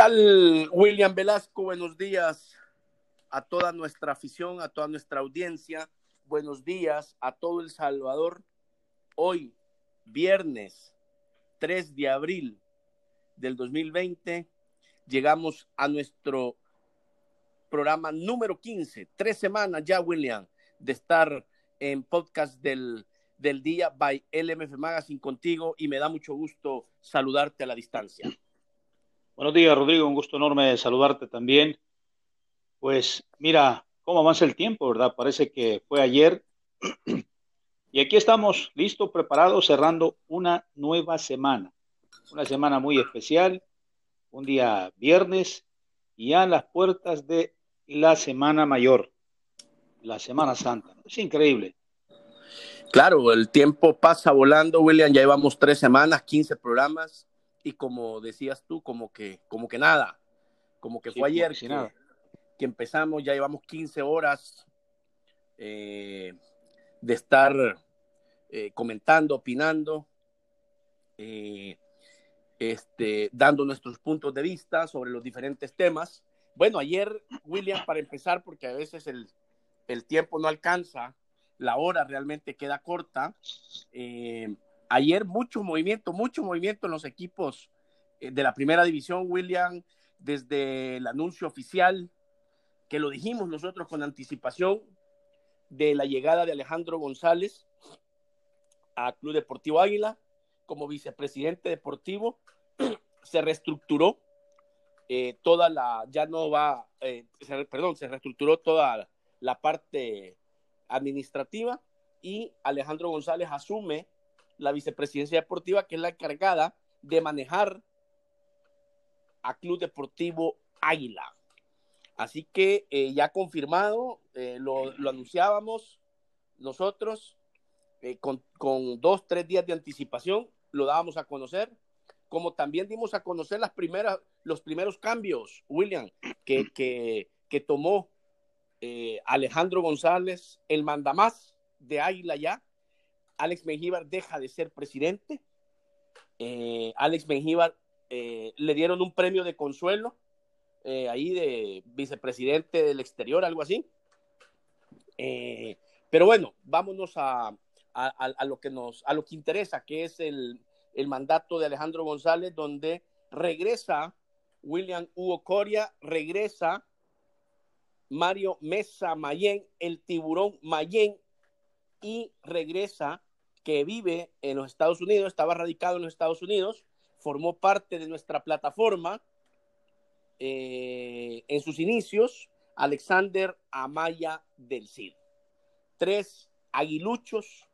tal, William Velasco? Buenos días a toda nuestra afición, a toda nuestra audiencia. Buenos días a todo El Salvador. Hoy, viernes 3 de abril del 2020, llegamos a nuestro programa número 15. Tres semanas ya, William, de estar en podcast del, del día by LMF Magazine contigo y me da mucho gusto saludarte a la distancia. Buenos días, Rodrigo. Un gusto enorme saludarte también. Pues mira cómo avanza el tiempo, ¿verdad? Parece que fue ayer. Y aquí estamos listos, preparados, cerrando una nueva semana. Una semana muy especial, un día viernes y ya las puertas de la Semana Mayor, la Semana Santa. Es increíble. Claro, el tiempo pasa volando, William. Ya llevamos tres semanas, 15 programas y como decías tú, como que, como que nada, como que fue ayer que, que, empezamos, ya llevamos 15 horas eh, de estar eh, comentando, opinando, eh, este, dando nuestros puntos de vista sobre los diferentes temas. Bueno, ayer, William, para empezar, porque a veces el, el tiempo no alcanza, la hora realmente queda corta. Eh, ayer mucho movimiento, mucho movimiento en los equipos eh, de la primera división, William, desde el anuncio oficial, que lo dijimos nosotros con anticipación, de la llegada de Alejandro González a Club Deportivo Águila como vicepresidente deportivo, se reestructuró eh, toda la, ya no va, eh, perdón, se reestructuró toda la parte administrativa y Alejandro González asume la vicepresidencia deportiva, que es la encargada de manejar a Club Deportivo Águila. Así que eh, ya confirmado, eh, lo, anunciábamos nosotros eh, con, con, dos, tres días de anticipación, lo dábamos a conocer, como también dimos a conocer las primeras, los primeros cambios, William, que, que, que tomó Alejandro González, el mandamás de Águila ya, Alex Mengíbar deja de ser presidente. Eh, Alex Mengíbar eh, le dieron un premio de consuelo eh, ahí de vicepresidente del exterior, algo así. pero bueno, vámonos a, lo que nos, a lo que interesa, que es el, el mandato de Alejandro González, donde regresa William Hugo Coria, regresa Mario Mesa Mayen, el tiburón Mayen, y regresa que vive en los Estados Unidos, estaba radicado en los Estados Unidos, formó parte de nuestra plataforma eh, en sus inicios, Alexander Amaya del Cid. Tres aguiluchos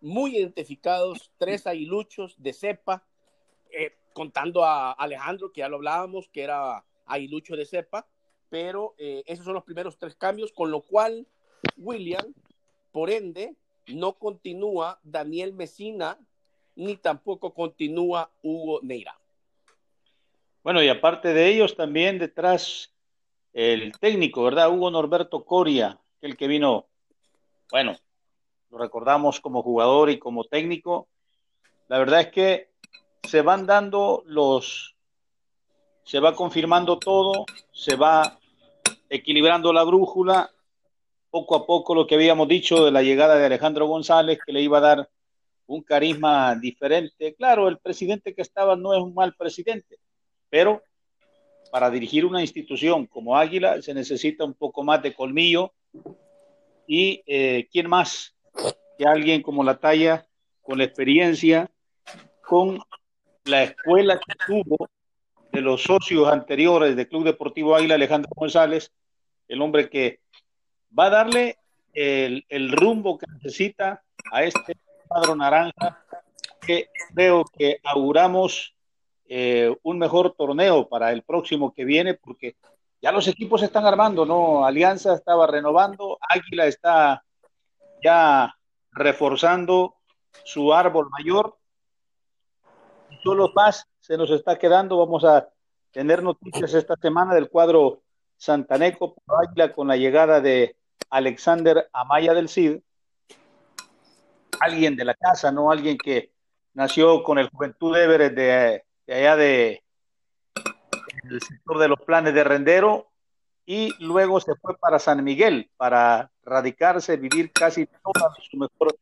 muy identificados, tres aguiluchos de cepa, eh, contando a Alejandro, que ya lo hablábamos, que era aguilucho de cepa, pero eh, esos son los primeros tres cambios, con lo cual William, por ende, no continúa Daniel Mesina ni tampoco continúa Hugo Neira. Bueno, y aparte de ellos, también detrás el técnico, ¿verdad? Hugo Norberto Coria, el que vino, bueno, lo recordamos como jugador y como técnico. La verdad es que se van dando los, se va confirmando todo, se va equilibrando la brújula poco a poco lo que habíamos dicho de la llegada de Alejandro González, que le iba a dar un carisma diferente. Claro, el presidente que estaba no es un mal presidente, pero para dirigir una institución como Águila se necesita un poco más de colmillo. ¿Y eh, quién más que alguien como la talla, con la experiencia, con la escuela que tuvo de los socios anteriores del Club Deportivo Águila, Alejandro González, el hombre que va a darle el, rumbo que necesita a este cuadro naranja que creo que auguramos eh, un mejor torneo para el próximo que viene porque ya los equipos están armando, ¿no? Alianza estaba renovando, Águila está ya reforzando su árbol mayor. Solo más se nos está quedando. Vamos a tener noticias esta semana del cuadro Santaneco Águila con la llegada de Alexander Amaya del Cid, alguien de la casa, no alguien que nació con el Juventud Everett de, allá de el sector de los planes de Rendero y luego se fue para San Miguel para radicarse, vivir casi toda su mejor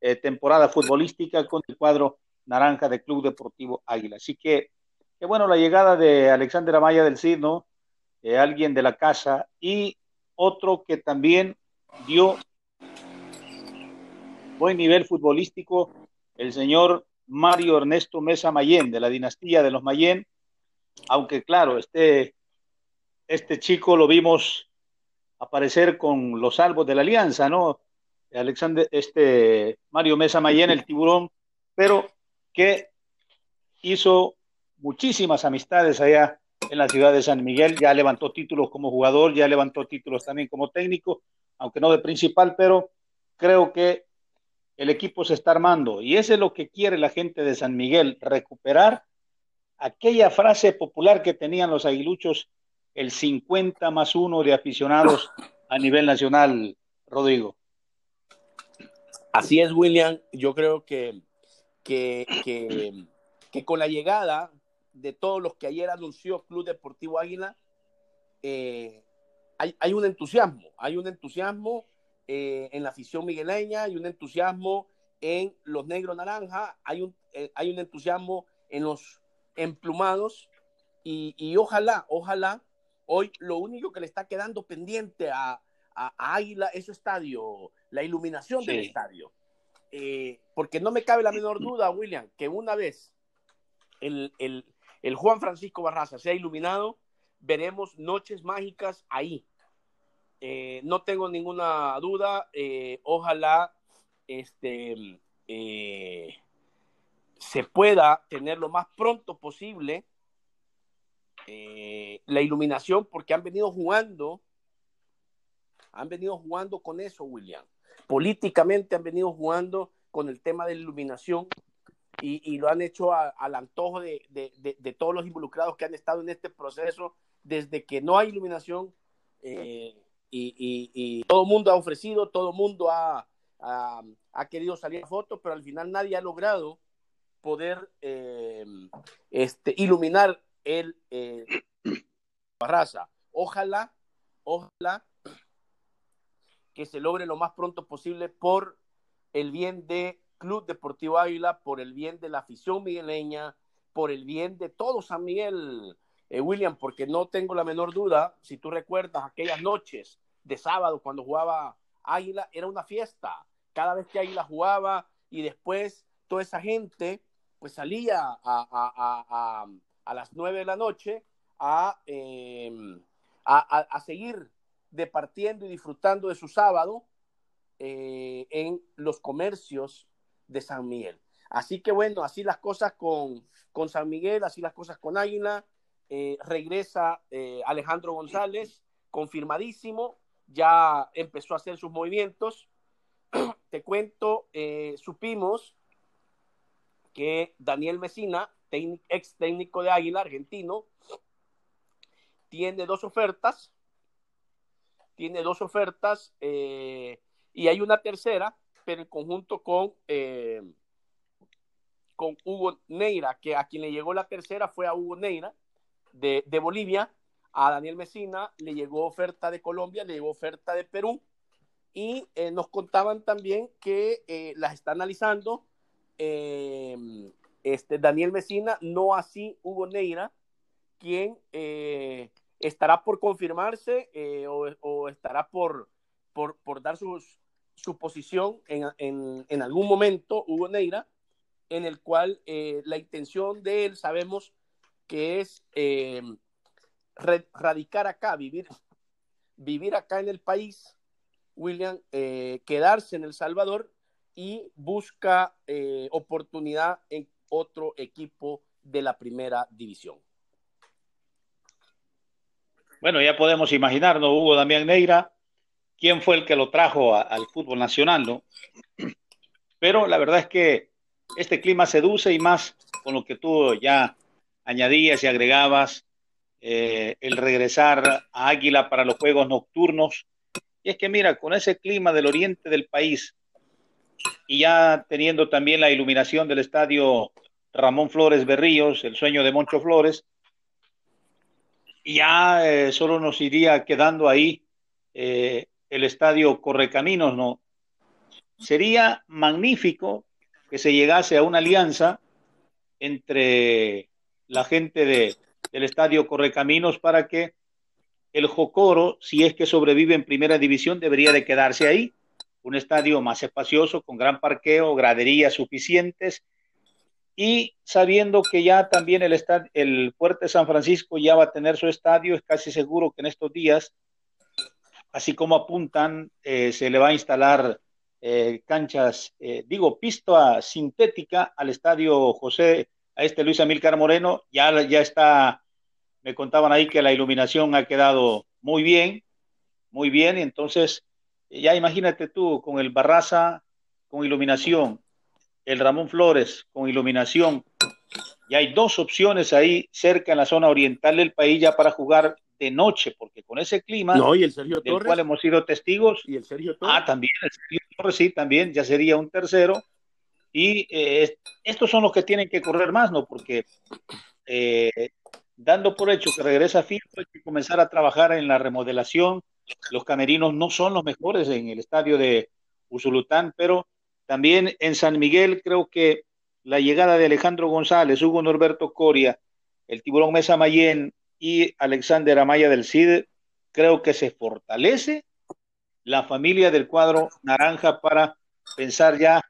eh, temporada futbolística con el cuadro naranja del Club Deportivo Águila. Así que, qué bueno la llegada de Alexander Amaya del Cid, ¿no? Eh, alguien de la casa y otro que también dio buen nivel futbolístico, el señor Mario Ernesto Mesa Mayén, de la dinastía de los Mayén, aunque claro, este, este chico lo vimos aparecer con los salvos de la alianza, ¿no? Alexander, este Mario Mesa Mayén, el tiburón, pero que hizo muchísimas amistades allá en la ciudad de San Miguel, ya levantó títulos como jugador, ya levantó títulos también como técnico, aunque no de principal, pero creo que el equipo se está armando y eso es lo que quiere la gente de San Miguel, recuperar aquella frase popular que tenían los aguiluchos, el 50 más uno de aficionados a nivel nacional, Rodrigo. Así es, William. Yo creo que, que, que, con la llegada de todos los que ayer anunció Club Deportivo Águila, eh, hay, hay, un entusiasmo, hay un entusiasmo eh, en la afición migueleña, hay un entusiasmo en los negros naranja, hay un, eh, hay un entusiasmo en los emplumados y, y, ojalá, ojalá, hoy lo único que le está quedando pendiente a, a, Águila es su estadio, la iluminación del estadio. Eh, porque no me cabe la menor duda, William, que una vez el, el, el Juan Francisco Barraza sea iluminado, veremos noches mágicas ahí. Eh, no tengo ninguna duda, eh, ojalá este, se pueda tener lo más pronto posible la iluminación porque han venido jugando han venido jugando con eso, William. Políticamente han venido jugando con el tema de la iluminación y, lo han hecho al antojo de, todos los involucrados que han estado en este proceso desde que no hay iluminación eh, y, todo el mundo ha ofrecido, todo el mundo ha, querido salir a fotos, pero al final nadie ha logrado poder eh, este, iluminar el eh, Barraza. Ojalá, ojalá que se logre lo más pronto posible por el bien de Club Deportivo Águila, por el bien de la afición migueleña, por el bien de todo San Miguel, eh, William, porque no tengo la menor duda, si tú recuerdas aquellas noches de sábado cuando jugaba Águila, era una fiesta. Cada vez que Águila jugaba y después toda esa gente pues salía a, las nueve de la noche a, em, a seguir departiendo y disfrutando de su sábado eh, en los comercios de San Miguel. Así que bueno, así las cosas con, con San Miguel, así las cosas con Águila. Eh, regresa eh, Alejandro González, confirmadísimo, ya empezó a hacer sus movimientos. Te cuento, supimos que Daniel Mesina, ex técnico de Águila, argentino, tiene dos ofertas tiene dos ofertas eh, y hay una tercera, pero en conjunto con, eh, con Hugo Neira, que a quien le llegó la tercera fue a Hugo Neira de, Bolivia, a Daniel Mesina le llegó oferta de Colombia, le llegó oferta de Perú. Y eh, nos contaban también que las está analizando este, Daniel Mesina, no así Hugo Neira, quien estará por confirmarse eh, o, estará por, por, dar su posición en, algún momento, Hugo Neira, en el cual eh, la intención de él sabemos que es eh, radicar acá, vivir, vivir acá en el país, William, quedarse en El Salvador y busca oportunidad en otro equipo de la primera división. Bueno, ya podemos imaginar, ¿no? Hugo Damián Neira, quién fue el que lo trajo al fútbol nacional, ¿no? Pero la verdad es que este clima seduce y más con lo que tú ya añadías y agregabas, eh, el regresar a Águila para los juegos nocturnos. Y es que mira, con ese clima del oriente del país y ya teniendo también la iluminación del estadio Ramón Flores Berríos, el sueño de Moncho Flores, ya eh, solo nos iría quedando ahí eh, el estadio Correcaminos, ¿no? Sería magnífico que se llegase a una alianza entre la gente de, del estadio Correcaminos para que el Jocoro, si es que sobrevive en primera división, debería de quedarse ahí. Un estadio más espacioso, con gran parqueo, graderías suficientes y sabiendo que ya también el, el Fuerte San Francisco ya va a tener su estadio, es casi seguro que en estos días, así como apuntan, eh, se le va a instalar eh, canchas, eh, digo, pista sintética al estadio José, a este Luis Amílcar Moreno, ya, ya está, me contaban ahí que la iluminación ha quedado muy bien, muy bien, entonces ya imagínate tú con el Barraza, con iluminación, el Ramón Flores con iluminación. Y hay dos opciones ahí cerca en la zona oriental del país ya para jugar de noche, porque con ese clima no, y el Sergio del cual hemos sido testigos. Y el Sergio Torres. Ah, también, el Sergio Torres, sí, también, ya sería un tercero. Y eh, estos son los que tienen que correr más, ¿no? Porque eh, dando por hecho que regresa FIFA, hay que comenzar a trabajar en la remodelación. Los camerinos no son los mejores en el estadio de Usulután, pero también en San Miguel creo que la llegada de Alejandro González, Hugo Norberto Coria, el Tiburón Mesa Mayén y Alexander Amaya del CID, creo que se fortalece la familia del cuadro naranja para pensar ya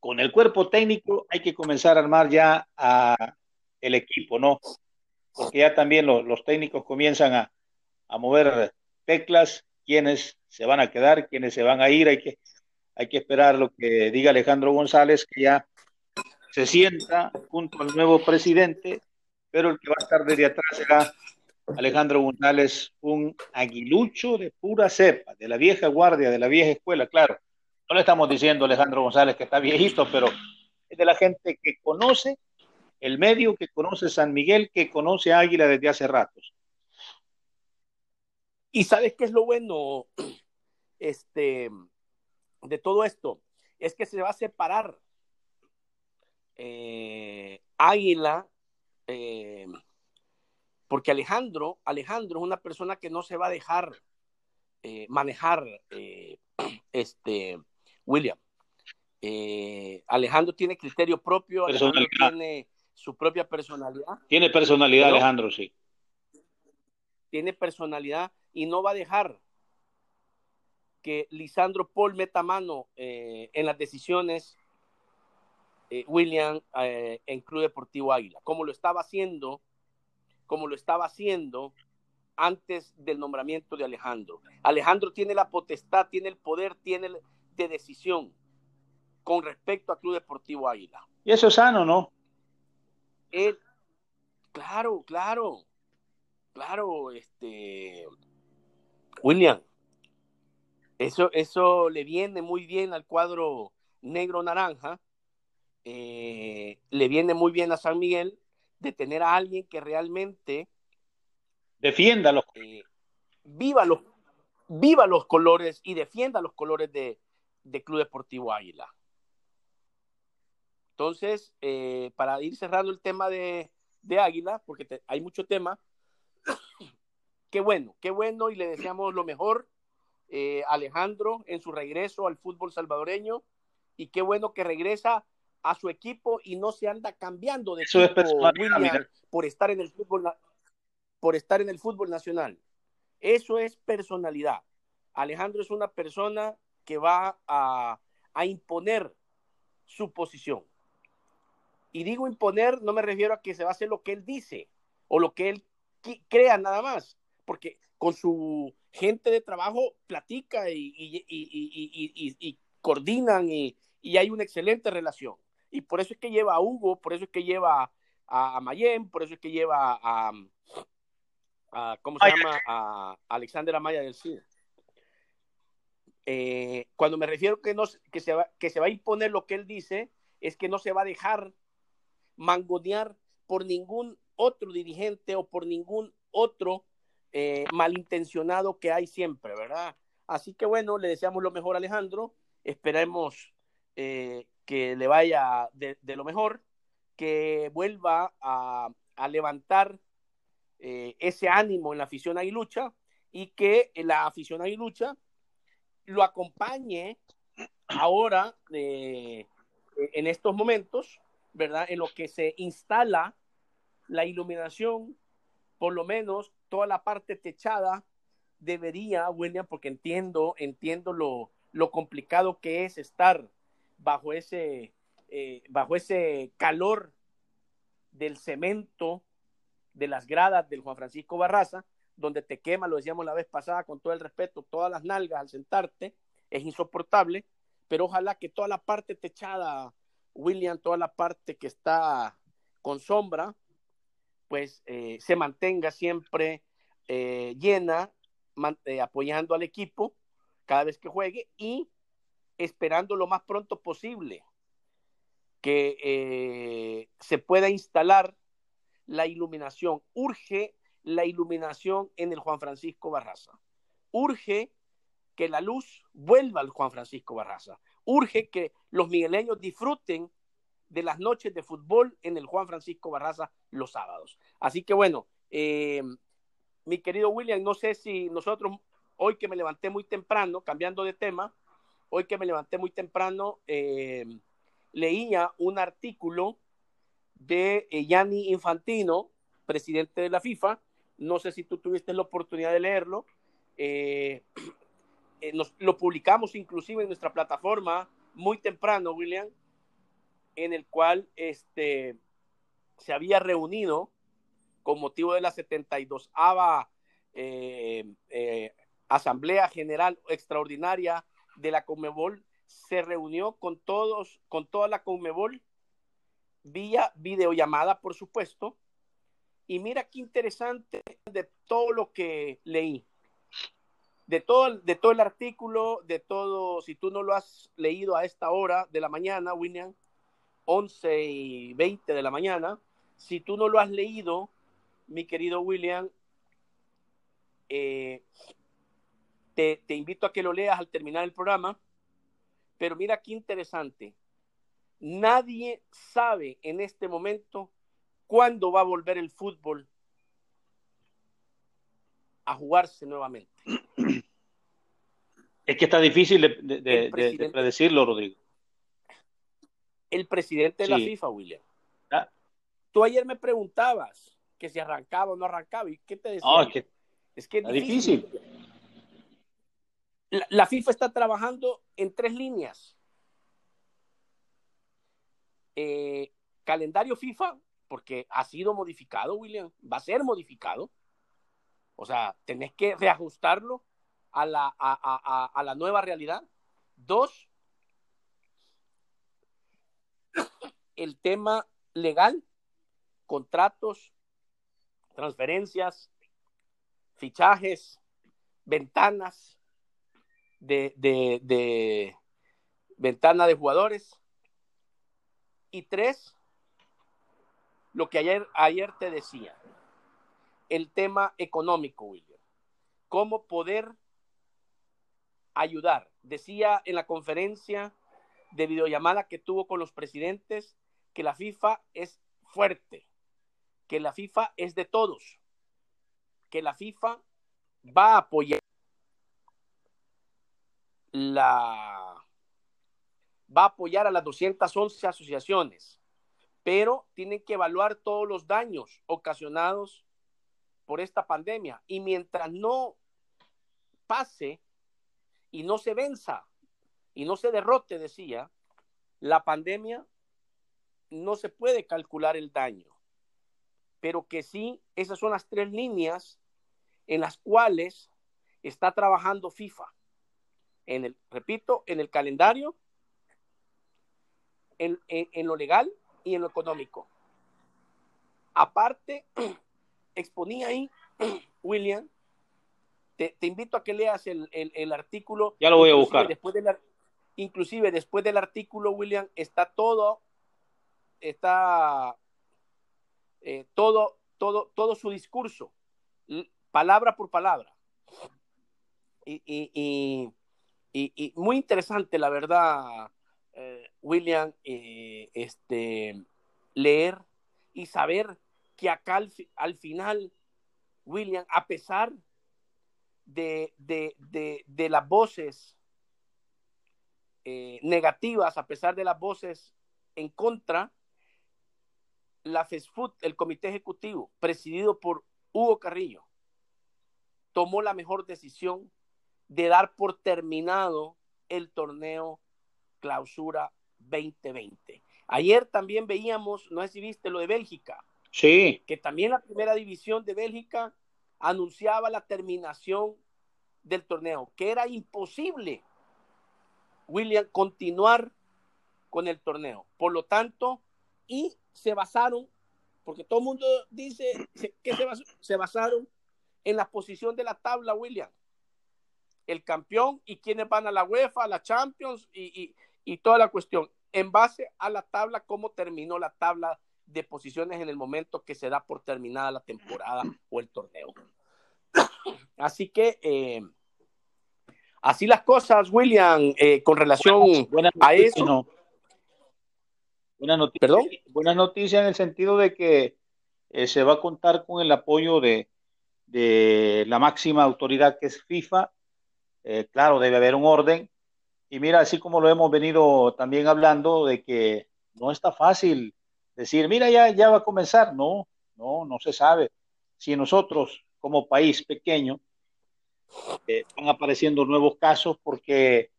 con el cuerpo técnico, hay que comenzar a armar ya a el equipo, ¿no? Porque ya también los técnicos comienzan a, mover teclas, quienes se van a quedar, quienes se van a ir, hay que hay que esperar lo que diga Alejandro González, que ya se sienta junto al nuevo presidente, pero el que va a estar desde atrás será Alejandro González, un aguilucho de pura cepa, de la vieja guardia, de la vieja escuela, claro. No le estamos diciendo a Alejandro González que está viejito, pero es de la gente que conoce el medio, que conoce San Miguel, que conoce Águila desde hace ratos. Y sabes qué es lo bueno, este, de todo esto es que se va a separar eh, Águila, eh, porque Alejandro, Alejandro es una persona que no se va a dejar eh, manejar, este, William. Alejandro tiene criterio propio, Alejandro tiene su propia personalidad. Tiene personalidad, Alejandro, sí. Tiene personalidad y no va a dejar que Lisandro Paul meta mano eh, en las decisiones, eh, William, eh, en Club Deportivo Águila, como lo estaba haciendo, como lo estaba haciendo antes del nombramiento de Alejandro. Alejandro tiene la potestad, tiene el poder, tiene de decisión con respecto a Club Deportivo Águila. Y eso es sano, ¿no? Él, claro, claro, claro, este, William, eso, eso le viene muy bien al cuadro negro-naranja, eh, le viene muy bien a San Miguel de tener a alguien que realmente defienda los, eh, viva los viva los colores y defienda los colores de, Club Deportivo Águila. Entonces, eh, para ir cerrando el tema de, Águila, porque hay mucho tema, qué bueno, qué bueno y le deseamos lo mejor eh, Alejandro en su regreso al fútbol salvadoreño y qué bueno que regresa a su equipo y no se anda cambiando de equipo por estar en el fútbol por estar en el fútbol nacional. Eso es personalidad. Alejandro es una persona que va a, a imponer su posición. Y digo imponer, no me refiero a que se va a hacer lo que él dice o lo que él crea nada más, porque con su gente de trabajo platica y, coordinan y, hay una excelente relación. Y por eso es que lleva a Hugo, por eso es que lleva a, a Mayén, por eso es que lleva a, ¿cómo se llama? A Alexander Amaya del CID. Eh, cuando me refiero que, no, que, se va, que se va a imponer lo que él dice, es que no se va a dejar mangonear por ningún otro dirigente o por ningún otro eh, malintencionado que hay siempre, ¿verdad? Así que bueno, le deseamos lo mejor a Alejandro, esperemos eh, que le vaya de, lo mejor, que vuelva a, levantar eh, ese ánimo en la afición aguilucha y que la afición aguilucha lo acompañe ahora eh, en estos momentos, ¿verdad? En lo que se instala la iluminación, por lo menos toda la parte techada debería, William, porque entiendo, entiendo lo, lo complicado que es estar bajo ese, eh, bajo ese calor del cemento de las gradas del Juan Francisco Barraza, donde te quema, lo decíamos la vez pasada, con todo el respeto, todas las nalgas al sentarte, es insoportable, pero ojalá que toda la parte techada, William, toda la parte que está con sombra, pues eh, se mantenga siempre eh, llena, apoyando al equipo cada vez que juegue y esperando lo más pronto posible que se pueda instalar la iluminación. Urge la iluminación en el Juan Francisco Barraza. Urge que la luz vuelva al Juan Francisco Barraza. Urge que los migueleños disfruten de las noches de fútbol en el Juan Francisco Barraza los sábados. Así que bueno, eh, mi querido William, no sé si nosotros, hoy que me levanté muy temprano, cambiando de tema, hoy que me levanté muy temprano, eh, leía un artículo de eh, Gianni Infantino, presidente de la FIFA. No sé si tú tuviste la oportunidad de leerlo. Eh, eh, lo publicamos inclusive en nuestra plataforma muy temprano, William, en el cual este, se había reunido con motivo de la 72 ava Asamblea General Extraordinaria de la Conmebol, se reunió con todos, con toda la Conmebol vía videollamada, por supuesto. Y mira qué interesante de todo lo que leí. De todo, de todo el artículo, de todo, si tú no lo has leído a esta hora de la mañana, William, 11 y 20 de la mañana, si tú no lo has leído, mi querido William, eh, te, te invito a que lo leas al terminar el programa. Pero mira qué interesante. Nadie sabe en este momento cuándo va a volver el fútbol a jugarse nuevamente. Es que está difícil de, predecirlo, Rodrigo. El presidente de la FIFA, William. Ah. Tú ayer me preguntabas que si arrancaba o no arrancaba. ¿Y qué te decía? No, es que, es que difícil. La FIFA está trabajando en tres líneas eh, calendario FIFA, porque ha sido modificado, William, va a ser modificado. O sea, tenés que reajustarlo a la, a, la nueva realidad. Dos, el tema legal, contratos, transferencias, fichajes, ventanas de, de, de ventana de jugadores. Y tres, lo que ayer, ayer te decía, el tema económico, William. Cómo poder ayudar. Decía en la conferencia de videollamada que tuvo con los presidentes que la FIFA es fuerte, que la FIFA es de todos, que la FIFA va a apoyar la va a apoyar a las 211 asociaciones, pero tienen que evaluar todos los daños ocasionados por esta pandemia. Y mientras no pase y no se venza y no se derrote, decía, la pandemia no se puede calcular el daño, pero que sí, esas son las tres líneas en las cuales está trabajando FIFA. En el, repito, en el calendario, en, lo legal y en lo económico. Aparte, exponía ahí, William, te, invito a que leas el, artículo. Ya lo voy a buscar. Después inclusive después del artículo, William, está todo, está eh, todo, todo, todo su discurso, palabra por palabra. y, y muy interesante, la verdad, eh, William, eh, este, leer y saber que acá al, final William, a pesar de, de, las voces eh, negativas, a pesar de las voces en contra, la FESFUT, el comité ejecutivo, presidido por Hugo Carrillo, tomó la mejor decisión de dar por terminado el torneo clausura 2020. Ayer también veíamos, no sé si viste lo de Bélgica. Sí. Que también la primera división de Bélgica anunciaba la terminación del torneo, que era imposible, William, continuar con el torneo. Por lo tanto, y se basaron, porque todo el mundo dice que se, basaron en la posición de la tabla, William. El campeón y quienes van a la UEFA, a la Champions y, y toda la cuestión. En base a la tabla, cómo terminó la tabla de posiciones en el momento que se da por terminada la temporada o el torneo. Así que eh, así las cosas, William, eh, con relación a eso. Buena noticia, ¿Perdón? buena noticia en el sentido de que eh, se va a contar con el apoyo de, de la máxima autoridad que es FIFA. Claro, debe haber un orden. Y mira, así como lo hemos venido también hablando, de que no está fácil decir, mira, ya, ya va a comenzar. No, no, no se sabe. Si nosotros como país pequeño, eh, están apareciendo nuevos casos porque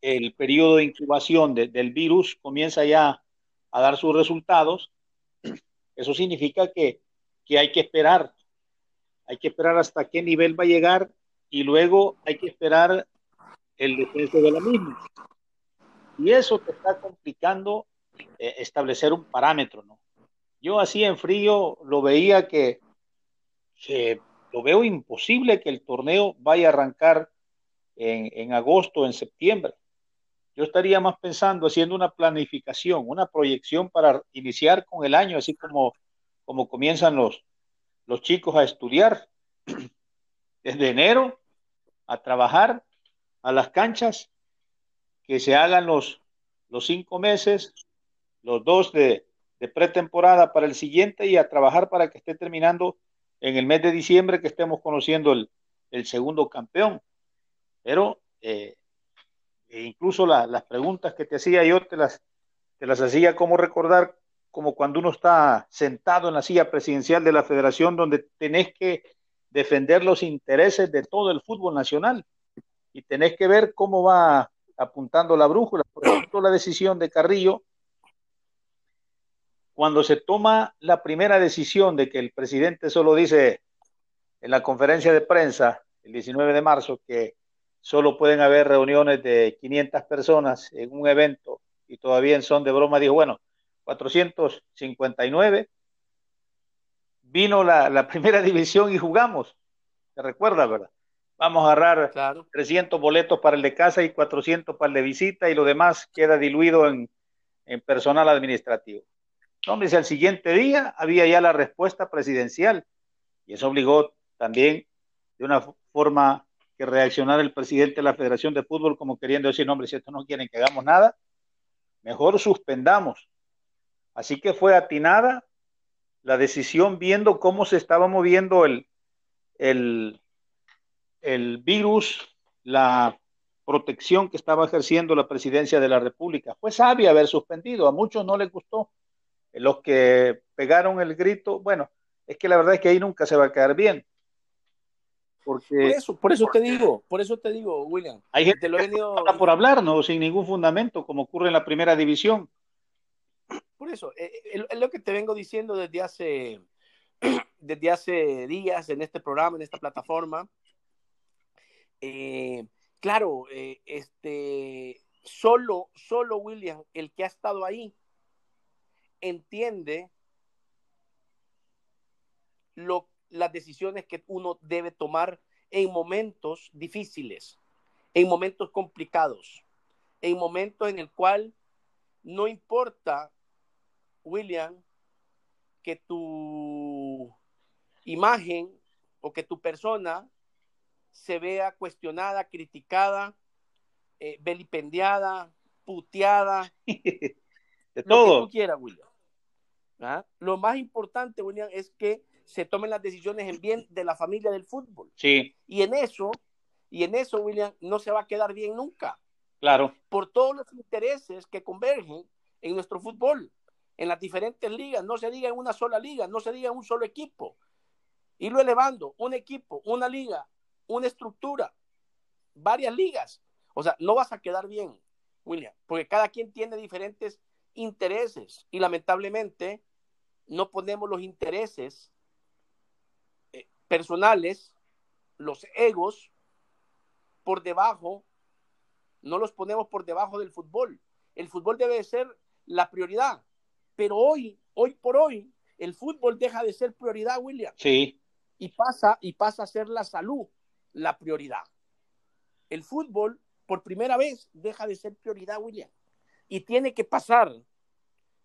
el periodo de incubación del virus comienza ya a dar sus resultados. Eso significa que, que hay que esperar, hay que esperar hasta qué nivel va a llegar y luego hay que esperar el descenso de la misma. Y eso te está complicando eh, establecer un parámetro, ¿no? Yo así en frío lo veía que, lo veo imposible que el torneo vaya a arrancar en, en agosto, en septiembre. Yo estaría más pensando haciendo una planificación, una proyección para iniciar con el año, así como, como comienzan los, los chicos a estudiar desde enero, a trabajar a las canchas, que se hagan los, los cinco meses, los dos de, pretemporada para el siguiente y a trabajar para que esté terminando en el mes de diciembre que estemos conociendo el, segundo campeón. Pero eh, e incluso las preguntas que te hacía yo te las, te las hacía como recordar, como cuando uno está sentado en la silla presidencial de la federación donde tenés que defender los intereses de todo el fútbol nacional y tenés que ver cómo va apuntando la brújula. Por ejemplo, la decisión de Carrillo cuando se toma la primera decisión de que el presidente solo dice en la conferencia de prensa el 19 de marzo que solo pueden haber reuniones de 500 personas en un evento y todavía son de broma dijo, bueno, 459, vino la, primera división y jugamos, ¿te recuerdas, verdad? Vamos a agarrar 300 boletos para el de casa y 400 para el de visita y lo demás queda diluido en personal administrativo. Dice, al siguiente día había ya la respuesta presidencial y eso obligó también de una forma que reaccionara el presidente de la Federación de Fútbol como queriendo decir, no, hombre, si estos no quieren que hagamos nada, mejor suspendamos. Así que fue atinada la decisión viendo cómo se estaba moviendo el, el, el virus, la protección que estaba ejerciendo la presidencia de la República. Fue sabia haber suspendido, a muchos no les gustó los que pegaron el grito, bueno, es que la verdad es que ahí nunca se va a quedar bien. Porque, por eso, por eso te digo, por eso te digo, William. Hay gente lo he venido... por hablar, ¿no? Sin ningún fundamento, como ocurre en la primera división. Por eso, eh, eh, es lo que te vengo diciendo desde hace, desde hace días en este programa, en esta plataforma. Eh, claro, este, solo, solo William, el que ha estado ahí, entiende lo, las decisiones que uno debe tomar en momentos difíciles, en momentos complicados, en momentos en el cual no importa, William, que tu imagen o que tu persona se vea cuestionada, criticada, eh, vilipendiada, puteada, de todo. Lo que tú quieras, William. ¿Ah? Lo más importante, William, es que se tomen las decisiones en bien de la familia del fútbol. Sí. Y en eso, y en eso, William, no se va a quedar bien nunca. Claro. Por todos los intereses que convergen en nuestro fútbol, en las diferentes ligas, no se diga en una sola liga, no se diga en un solo equipo. Irlo elevando, un equipo, una liga, una estructura, varias ligas. O sea, no vas a quedar bien, William, porque cada quien tiene diferentes intereses y lamentablemente no ponemos los intereses eh, personales, los egos, por debajo, no los ponemos por debajo del fútbol. El fútbol debe ser la prioridad, pero hoy, hoy por hoy, el fútbol deja de ser prioridad, William. Sí. Y pasa, y pasa a ser la salud la prioridad. El fútbol, por primera vez, deja de ser prioridad, William. Y tiene que pasar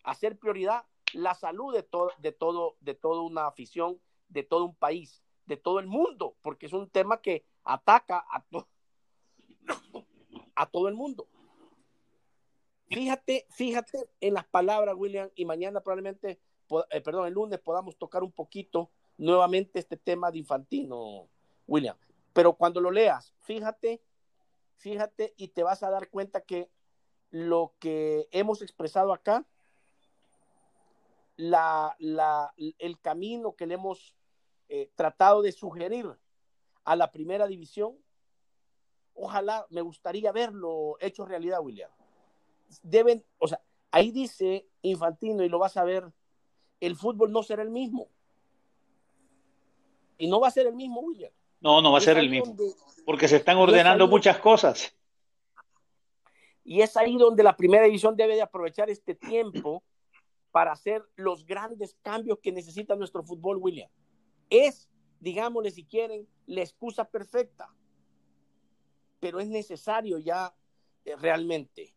a ser prioridad la salud de, todo, de, todo, de toda una afición, de todo un país, de todo el mundo, porque es un tema que ataca a, a todo el mundo. Fíjate, fíjate en las palabras, William, y mañana probablemente, eh, perdón, el lunes podamos tocar un poquito nuevamente este tema de infantino, William. Pero cuando lo leas, fíjate, fíjate y te vas a dar cuenta que lo que hemos expresado acá la, la, el camino que le hemos eh, tratado de sugerir a la primera división, ojalá me gustaría verlo hecho realidad, William. Deben, o sea, ahí dice Infantino y lo vas a ver, el fútbol no será el mismo. Y no va a ser el mismo, William. No, no va a ser el mismo. porque se están ordenando muchas cosas. Y es ahí donde la primera división debe de aprovechar este tiempo para hacer los grandes cambios que necesita nuestro fútbol, William. Es, digámosle si quieren, la excusa perfecta, pero es necesario ya eh, realmente.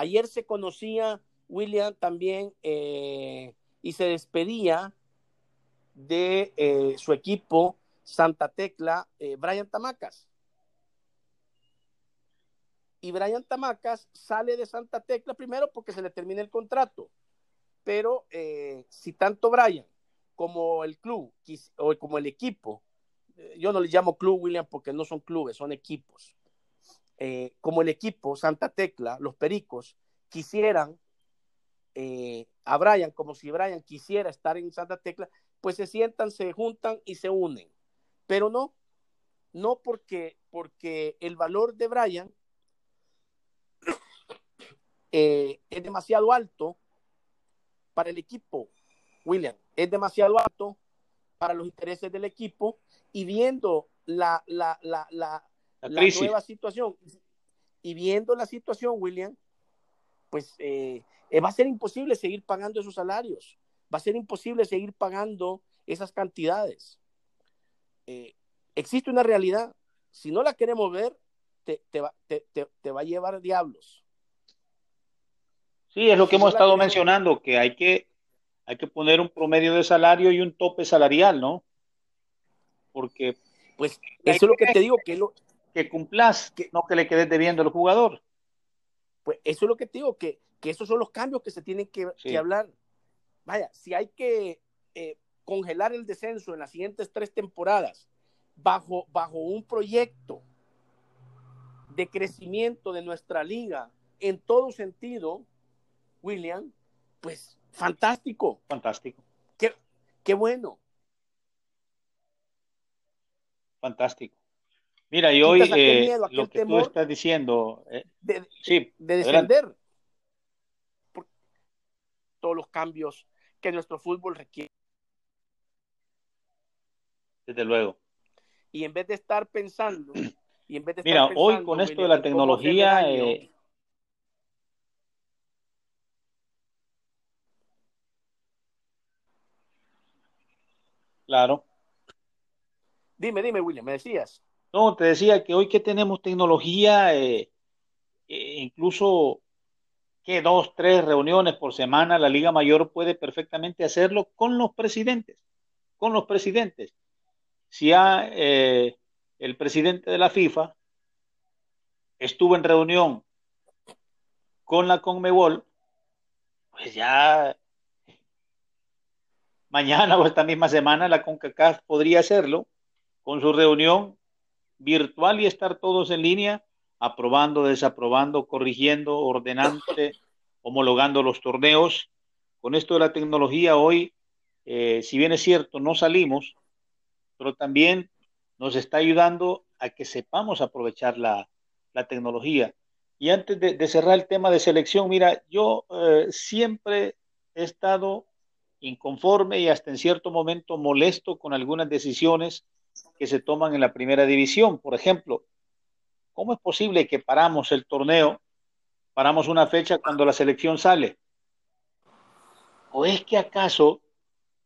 Ayer se conocía William también eh, y se despedía de eh, su equipo Santa Tecla, Brian Tamacas. Y Brian Tamacas sale de Santa Tecla primero porque se le termina el contrato pero eh, si tanto Brian como el club o como el equipo, eh, yo no le llamo club, William, porque no son clubes, son equipos, eh, como el equipo Santa Tecla, los Pericos, quisieran a Brian como si Brian quisiera estar en Santa Tecla, pues se sientan, se juntan y se unen. Pero no, no porque, porque el valor de Brian es demasiado alto para el equipo, William, es demasiado alto para los intereses del equipo y viendo la, la, la, nueva situación y viendo la situación, William, pues eh, eh, va a ser imposible seguir pagando esos salarios, va a ser imposible seguir pagando esas cantidades. Eh, existe una realidad, si no la queremos ver, te, te, va, te, te va a llevar diablos. Sí, es lo que hemos estado mencionando, que hay que, hay que poner un promedio de salario y un tope salarial, ¿no? Porque... Pues eso es lo que te digo, que lo... Que cumplas, que, no que le quedes debiendo al jugador. Pues eso es lo que te digo, que, que esos son los cambios que se tienen que, hablar. Vaya, si hay que eh, congelar el descenso en las siguientes tres temporadas bajo, bajo un proyecto de crecimiento de nuestra liga en todo sentido, William, pues fantástico. Fantástico. Qué, qué bueno. Fantástico. Mira, y hoy eh, lo que tú estás diciendo, eh, de, sí, de descender por todos los cambios que nuestro fútbol requiere. Desde luego. Y en vez de estar pensando, y en vez de Mira, estar hoy con esto de la tecnología, eh, Claro. Dime, dime, William, me decías. No, te decía que hoy que tenemos tecnología, eh, eh, incluso que dos, tres reuniones por semana, la Liga Mayor puede perfectamente hacerlo con los presidentes, con los presidentes. Si ya eh, el presidente de la FIFA estuvo en reunión con la Conmebol, pues ya mañana o esta misma semana la CONCACAF podría hacerlo con su reunión virtual y estar todos en línea, aprobando, desaprobando, corrigiendo, ordenando, homologando los torneos. Con esto de la tecnología hoy, eh, si bien es cierto, no salimos, pero también nos está ayudando a que sepamos aprovechar la, tecnología. Y antes de, cerrar el tema de selección, mira, yo eh, siempre he estado inconforme y hasta en cierto momento molesto con algunas decisiones que se toman en la primera división. Por ejemplo, ¿cómo es posible que paramos el torneo, paramos una fecha cuando la selección sale? ¿O es que acaso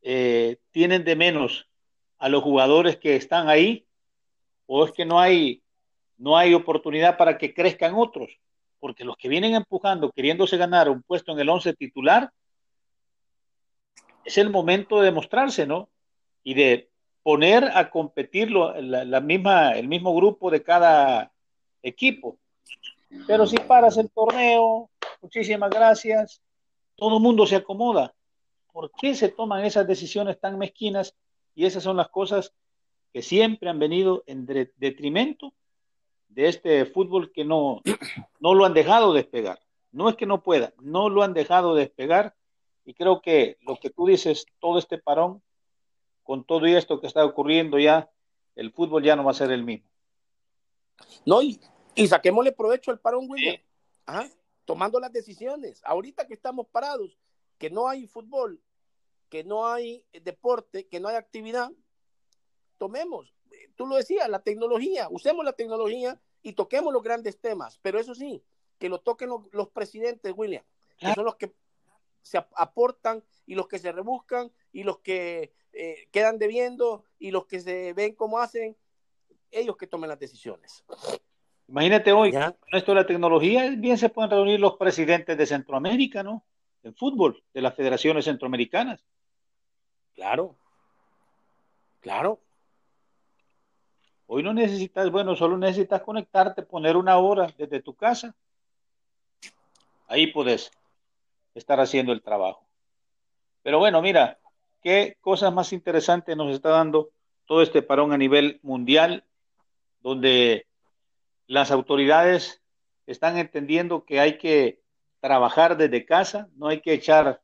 eh, tienen de menos a los jugadores que están ahí? ¿O es que no hay, no hay oportunidad para que crezcan otros? Porque los que vienen empujando, queriéndose ganar un puesto en el once titular, es el momento de demostrarse, ¿no? Y de poner a competir la, misma, el mismo grupo de cada equipo. Pero si paras el torneo, muchísimas gracias, todo el mundo se acomoda. ¿Por qué se toman esas decisiones tan mezquinas? Y esas son las cosas que siempre han venido en detrimento de este fútbol que no, no lo han dejado despegar. No es que no pueda, no lo han dejado despegar y creo que lo que tú dices, todo este parón, con todo esto que está ocurriendo ya, el fútbol ya no va a ser el mismo. No, y, saquémosle provecho al parón, William. tomando las decisiones. Ahorita que estamos parados, que no hay fútbol, que no hay deporte, que no hay actividad, tomemos, tú lo decías, la tecnología, usemos la tecnología y toquemos los grandes temas, pero eso sí, que lo toquen los, presidentes, William, que son los que se aportan y los que se rebuscan y los que eh, quedan debiendo y los que se ven cómo hacen, ellos que tomen las decisiones. Imagínate hoy, con esto de la tecnología, bien se pueden reunir los presidentes de Centroamérica, ¿no? El fútbol, de las federaciones centroamericanas. Claro, claro. Hoy no necesitas, bueno, solo necesitas conectarte, poner una hora desde tu casa. Ahí puedes estar haciendo el trabajo. Pero bueno, mira, qué cosas más interesantes nos está dando todo este parón a nivel mundial, donde las autoridades están entendiendo que hay que trabajar desde casa, no hay que echar,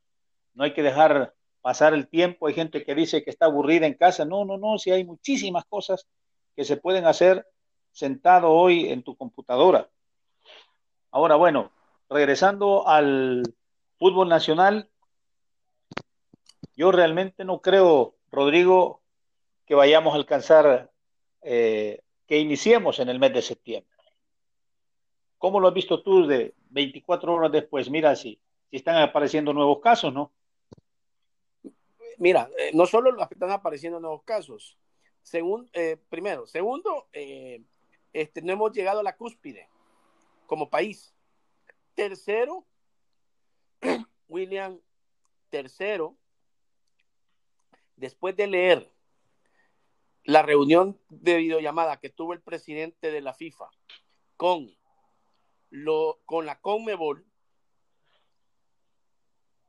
no hay que dejar pasar el tiempo. Hay gente que dice que está aburrida en casa. No, no, no, si hay muchísimas cosas que se pueden hacer sentado hoy en tu computadora. Ahora, bueno, regresando al fútbol nacional, yo realmente no creo, Rodrigo, que vayamos a alcanzar, eh, que iniciemos en el mes de septiembre. ¿Cómo lo has visto tú de 24 horas después? Mira, si, están apareciendo nuevos casos, ¿no? Mira, eh, no solo están apareciendo nuevos casos. Según, eh, primero, segundo, este, no hemos llegado a la cúspide como país. Tercero, William III, después de leer la reunión de videollamada que tuvo el presidente de la FIFA con, lo, con la Conmebol,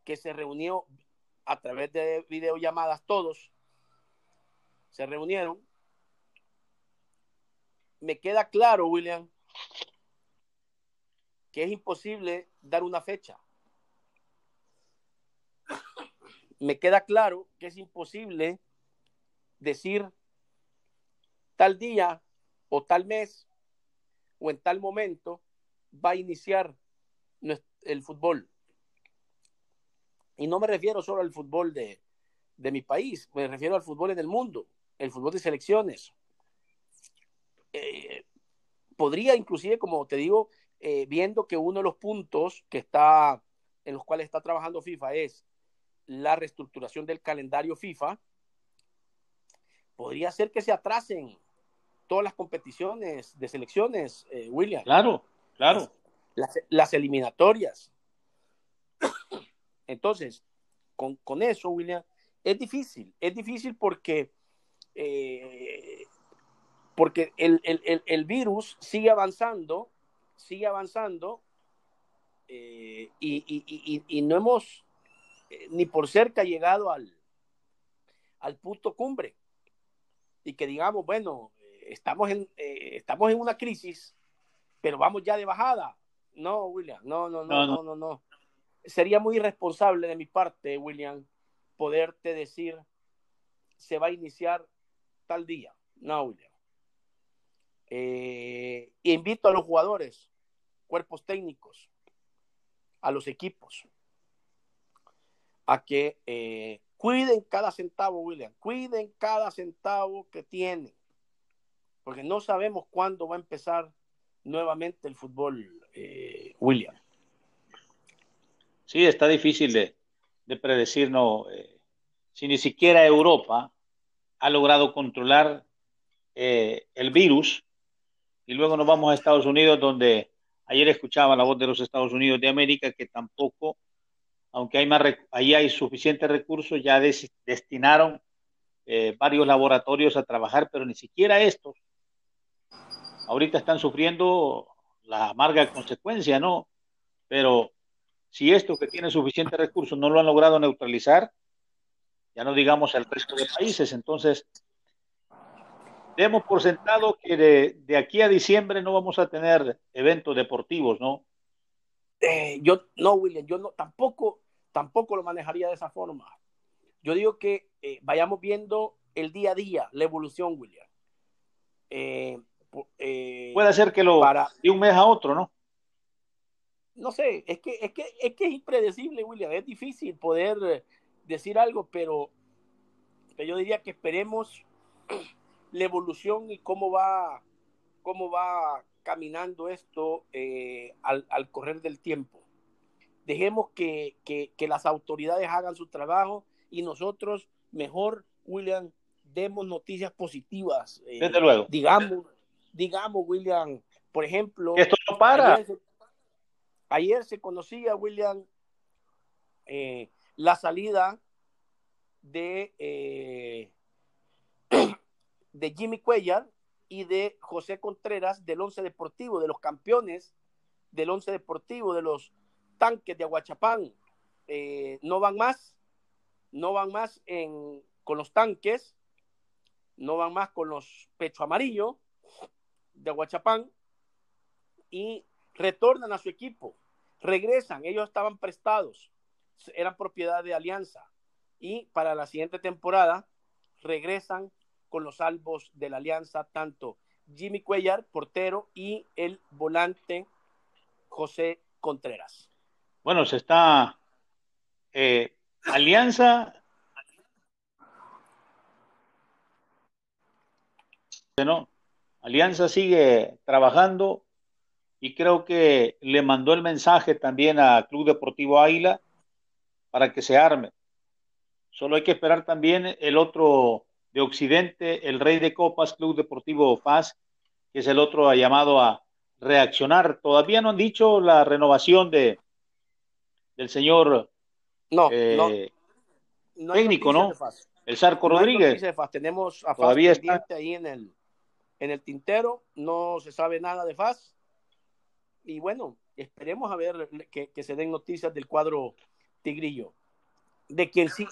que se reunió a través de videollamadas todos, se reunieron, me queda claro, William, que es imposible dar una fecha me queda claro que es imposible decir tal día o tal mes o en tal momento va a iniciar el fútbol. Y no me refiero solo al fútbol de, mi país, me refiero al fútbol en el mundo, el fútbol de selecciones. Eh, podría inclusive, como te digo, eh, viendo que uno de los puntos que está en los cuales está trabajando FIFA es la reestructuración del calendario FIFA, podría ser que se atrasen todas las competiciones de selecciones, eh, William. Claro, claro. Las, eliminatorias. Entonces, con, eso, William, es difícil, es difícil porque, eh, porque el, el, virus sigue avanzando, sigue avanzando eh, y, y, y, no hemos eh, ni por cerca llegado al, al punto cumbre y que digamos, bueno, estamos en, eh, estamos en una crisis, pero vamos ya de bajada. No, William, no, no, no, no, no, no. Sería muy irresponsable de mi parte, William, poderte decir se va a iniciar tal día. No, William. Eh, invito a los jugadores, cuerpos técnicos, a los equipos, a que eh, cuiden cada centavo, William, cuiden cada centavo que tienen, porque no sabemos cuándo va a empezar nuevamente el fútbol, eh, William. Sí, está difícil de, de predecir, no, eh, si ni siquiera Europa ha logrado controlar el virus, y luego nos vamos a Estados Unidos, donde ayer escuchaba la voz de los Estados Unidos de América que tampoco aunque hay más, ahí hay suficientes recursos, ya destinaron eh, varios laboratorios a trabajar, pero ni siquiera estos ahorita están sufriendo la amarga consecuencia, ¿no? Pero si estos que tienen suficientes recursos no lo han logrado neutralizar, ya no digamos el resto de países, entonces demos por sentado que de, de aquí a diciembre no vamos a tener eventos deportivos, ¿no? Eh, yo no, William, yo no, tampoco, tampoco lo manejaría de esa forma. Yo digo que eh, vayamos viendo el día a día, la evolución, William. Eh, Puede ser que lo para, de un mes a otro, ¿no? No sé, es que, es que es que es impredecible, William. Es difícil poder decir algo, pero, pero yo diría que esperemos la evolución y cómo va, cómo va caminando esto eh, al, correr del tiempo. Dejemos que, las autoridades hagan su trabajo y nosotros mejor, William, demos noticias positivas. Eh, Desde luego. Digamos, digamos, William, por ejemplo. Esto no para. Ayer se, conocía, William, eh, la salida de, de Jimmy Cuellar y de José Contreras del Once Deportivo, de los campeones del Once Deportivo, de los tanques de Aguachapán. Eh, no van más, no van más en, con los tanques, no van más con los pecho amarillo de Aguachapán y retornan a su equipo, regresan, ellos estaban prestados, eran propiedad de Alianza y para la siguiente temporada regresan con los salvos de la alianza, tanto Jimmy Cuellar, portero, y el volante José Contreras. Bueno, se está eh, Alianza. No, Alianza sigue trabajando y creo que le mandó el mensaje también a Club Deportivo Águila para que se arme. Solo hay que esperar también el otro de Occidente, el Rey de Copas, Club Deportivo FAS, que es el otro llamado a reaccionar. Todavía no han dicho la renovación de del señor no, eh, no, técnico, ¿no? El Sarco Rodríguez. Tenemos a Todavía está ahí en el, en el tintero, no se sabe nada de FAS. Y bueno, esperemos a ver que, que se den noticias del cuadro Tigrillo. De quien sí,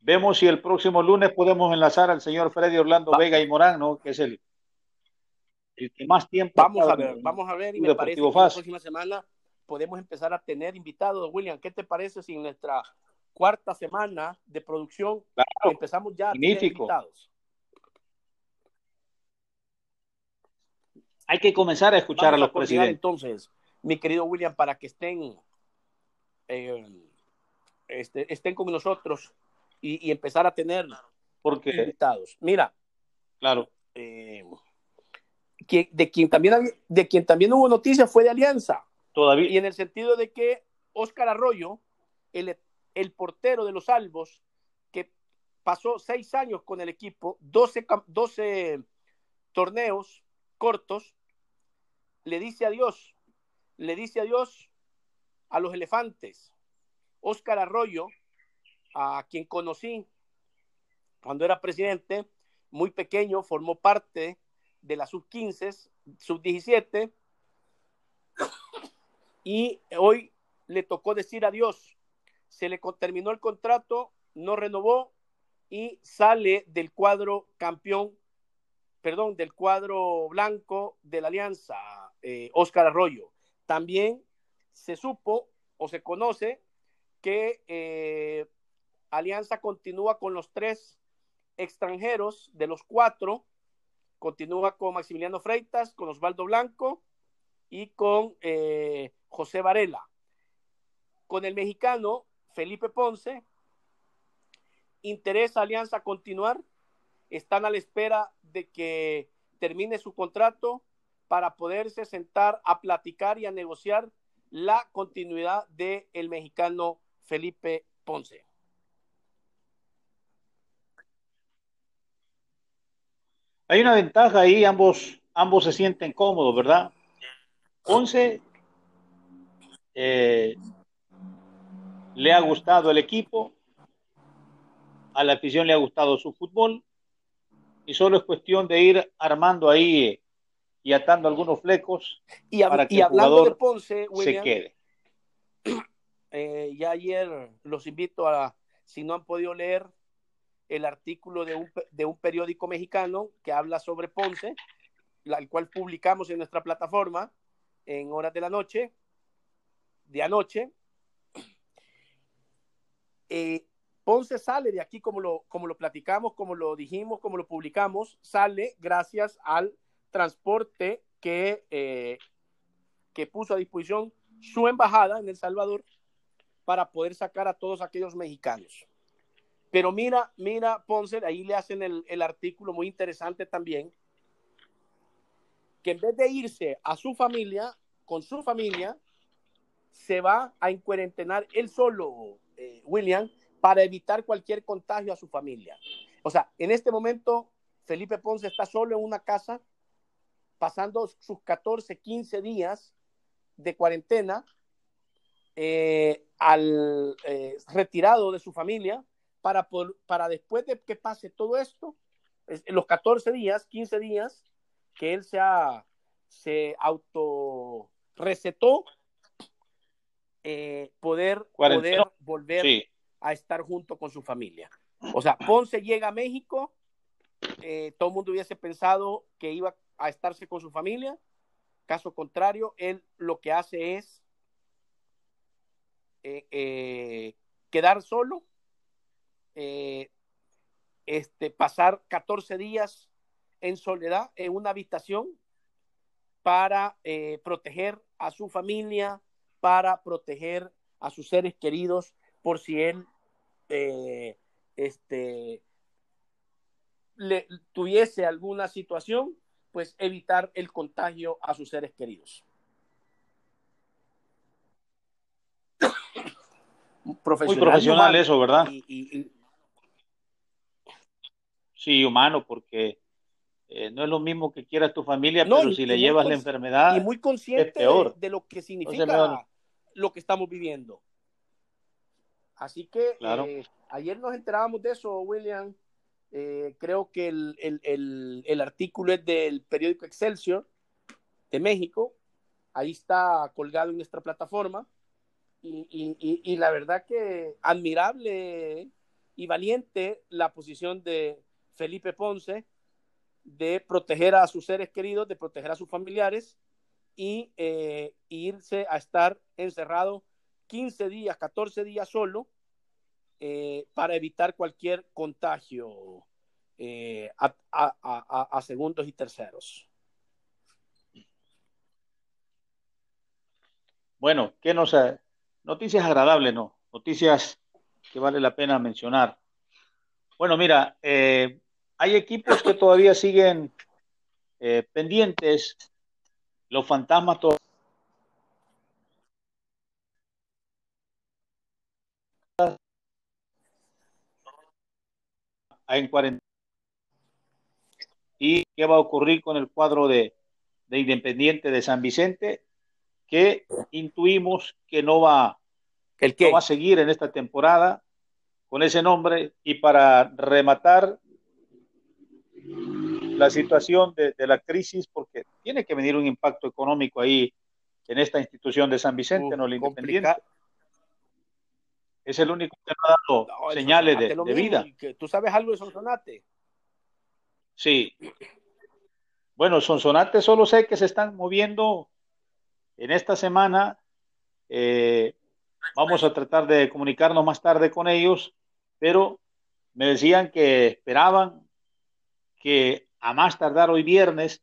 Vemos si el próximo lunes podemos enlazar al señor Freddy Orlando Vega y Morán, ¿no? Que es el, el que más tiempo. Vamos a ver, vamos a ver y me parece que la próxima semana podemos empezar a tener invitados. William, ¿qué te parece si en nuestra cuarta semana de producción empezamos ya a tener invitados? Hay que comenzar a escuchar a los presidentes. Entonces, mi querido William, para que estén, eh, este, estén con nosotros y, empezar a tener Porque, invitados. Mira, claro. Eh, de, quien también, de quien también hubo noticias fue de Alianza. Y en el sentido de que Oscar Arroyo, el, el portero de los Albos, que pasó seis años con el equipo, 12, 12 torneos cortos, le dice adiós, le dice adiós a los elefantes. Oscar Arroyo a quien conocí cuando era presidente, muy pequeño, formó parte de la sub-15, sub-17, y hoy le tocó decir adiós. Se le terminó el contrato no renovó y sale del cuadro campeón, perdón, del cuadro blanco de la Alianza, Oscar Arroyo. También se supo o se conoce que eh, Alianza continúa con los tres extranjeros de los cuatro, continúa con Maximiliano Freitas, con Osvaldo Blanco y con eh, José Varela. Con el mexicano Felipe Ponce, interesa Alianza continuar, están a la espera de que termine su contrato para poderse sentar a platicar y a negociar la continuidad del el mexicano Felipe Ponce. Hay una ventaja ahí, ambos, ambos se sienten cómodos, ¿verdad? Ponce eh, le ha gustado el equipo, a la afición le ha gustado su fútbol, y solo es cuestión de ir armando ahí eh, y atando algunos flecos y, para que hablando de Ponce, se quede. Eh, ya ayer los invito a, si no han podido leer el artículo de un, de un periódico mexicano que habla sobre Ponce, la, el cual publicamos en nuestra plataforma en horas de la noche, de anoche. Eh, Ponce sale de aquí como lo, como lo platicamos, como lo dijimos, como lo publicamos, sale gracias al transporte que, eh, que puso a disposición su embajada en El Salvador para poder sacar a todos aquellos mexicanos. Pero mira, mira, Ponce, ahí le hacen el, el artículo muy interesante también, que en vez de irse a su familia, con su familia, se va a encuarentenar él solo, eh, William, para evitar cualquier contagio a su familia. O sea, en este momento, Felipe Ponce está solo en una casa, pasando sus 14, 15 días de cuarentena eh, al eh, retirado de su familia para, para después de que pase todo esto, los 14 días, 15 días, que él se, se auto recetó, eh, poder, poder volver a estar junto con su familia. O sea, Ponce llega a México, todo el mundo hubiese pensado que iba a estarse con su familia, caso contrario, él lo que hace es eh, eh, quedar solo, eh, este, pasar 14 días en soledad en una habitación para proteger a su familia, para proteger a sus seres queridos, por si él este, le, tuviese alguna situación, pues evitar el contagio a sus seres queridos. Muy profesional eso, ¿verdad? Sí, humano, porque eh, no es lo mismo que quieras tu familia, pero si le llevas la enfermedad, y muy consciente De, lo que significa lo que estamos viviendo. Así que eh, ayer nos enterábamos de eso, William. Eh, creo que el, artículo es del periódico Excelsior de México. Ahí está colgado en nuestra plataforma y, la verdad que admirable y valiente la posición de Felipe Ponce de proteger a sus seres queridos, de proteger a sus familiares y eh, irse a estar encerrado 15 días, 14 días solo eh, para evitar cualquier contagio eh, a, segundos y terceros. Bueno, ¿qué nos, Noticias agradables, no. Noticias que vale la pena mencionar. Bueno, mira, eh, hay equipos que todavía siguen eh, pendientes. Los fantasmas todavía en cuarentena. ¿Y qué va a ocurrir con el cuadro de, de Independiente de San Vicente? que intuimos que no va, ¿El va a seguir en esta temporada con ese nombre y para rematar la situación de, la crisis, porque tiene que venir un impacto económico ahí en esta institución de San Vicente, no el Independiente. Es el único que ha dado señales de, vida. ¿Tú sabes algo de Sonsonate? Sí. Bueno, Sonsonate solo sé que se están moviendo en esta semana. Eh, vamos a tratar de comunicarnos más tarde con ellos, pero me decían que esperaban que a más tardar hoy viernes,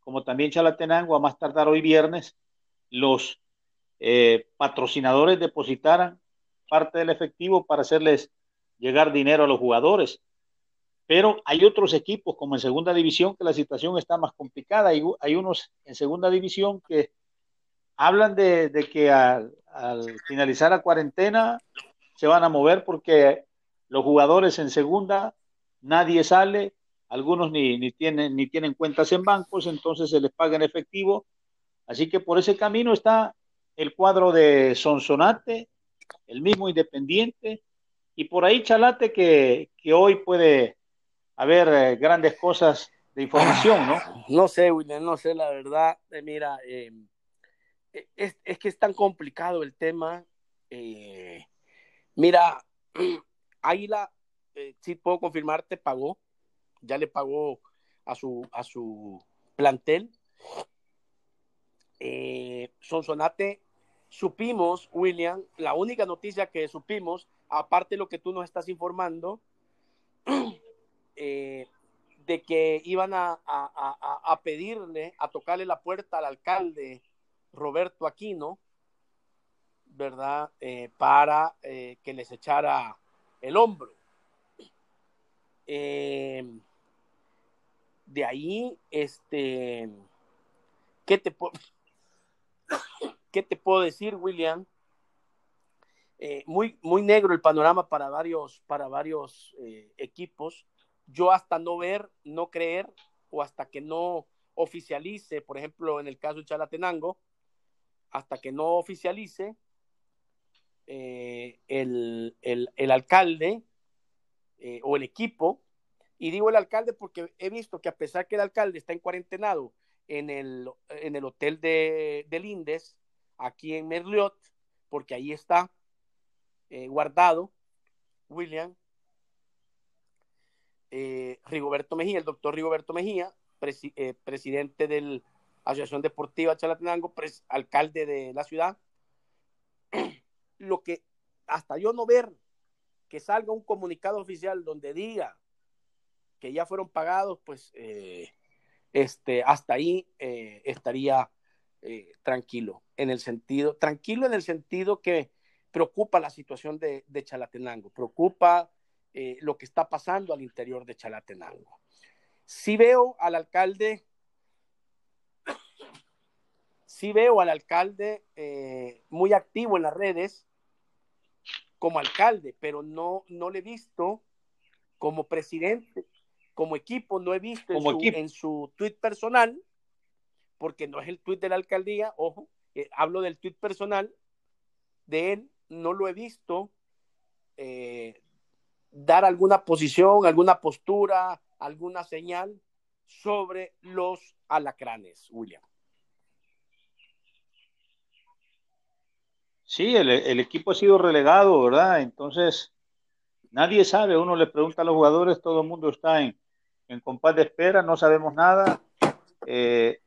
como también Chalatenango, a más tardar hoy viernes, los eh, patrocinadores depositaran parte del efectivo para hacerles llegar dinero a los jugadores. Pero hay otros equipos, como en segunda división, que la situación está más complicada. Hay, hay unos en segunda división que hablan de, que al, finalizar la cuarentena se van a mover porque los jugadores en segunda, nadie sale, algunos ni, ni, tienen, ni tienen cuentas en bancos, entonces se les paga en efectivo. Así que por ese camino está el cuadro de Sonsonate, el mismo Independiente, y por ahí Chalate que, hoy puede haber eh, grandes cosas de información, ¿no? Ah, no sé, William, no sé, la verdad, eh, mira, eh, es, que es tan complicado el tema. mira, Águila, sí puedo confirmarte, pagó, ya le pagó a su, a su plantel. Sonsonate supimos, William, la única noticia que supimos, aparte de lo que tú nos estás informando, eh, de que iban a, pedirle, a tocarle la puerta al alcalde Roberto Aquino, ¿verdad? Eh, para eh, que les echara el hombro. De ahí, este, ¿qué te puedo... ¿Qué te puedo decir, William? Eh, muy, muy negro el panorama para varios, para varios eh, equipos. Yo hasta no ver, no creer, o hasta que no oficialice, por ejemplo, en el caso de Chalatenango, hasta que no oficialice eh, el, alcalde o el equipo, y digo el alcalde porque he visto que a pesar que el alcalde está en cuarentenado en el, en el hotel de, del Indes, aquí en Merliot, porque ahí está eh, guardado William eh, Rigoberto Mejía, el doctor Rigoberto Mejía, eh, presidente de la Asociación Deportiva Chalatenango, alcalde de la ciudad. Lo que hasta yo no ver que salga un comunicado oficial donde diga que ya fueron pagados, pues este, hasta ahí estaría tranquilo en el sentido, tranquilo en el sentido que preocupa la situación de, Chalatenango, preocupa eh, lo que está pasando al interior de Chalatenango. Si veo al alcalde, si veo al alcalde eh, muy activo en las redes como alcalde, pero no, no le he visto como presidente, como equipo, no he visto en, su, en su tweet personal, porque no es el tweet de la alcaldía, ojo, eh, hablo del tweet personal de él, no lo he visto eh, dar alguna posición, alguna postura, alguna señal sobre los alacranes, William. Sí, el, equipo ha sido relegado, ¿verdad? Entonces, nadie sabe, uno le pregunta a los jugadores, todo el mundo está en, en compás de espera, no sabemos nada. Eh,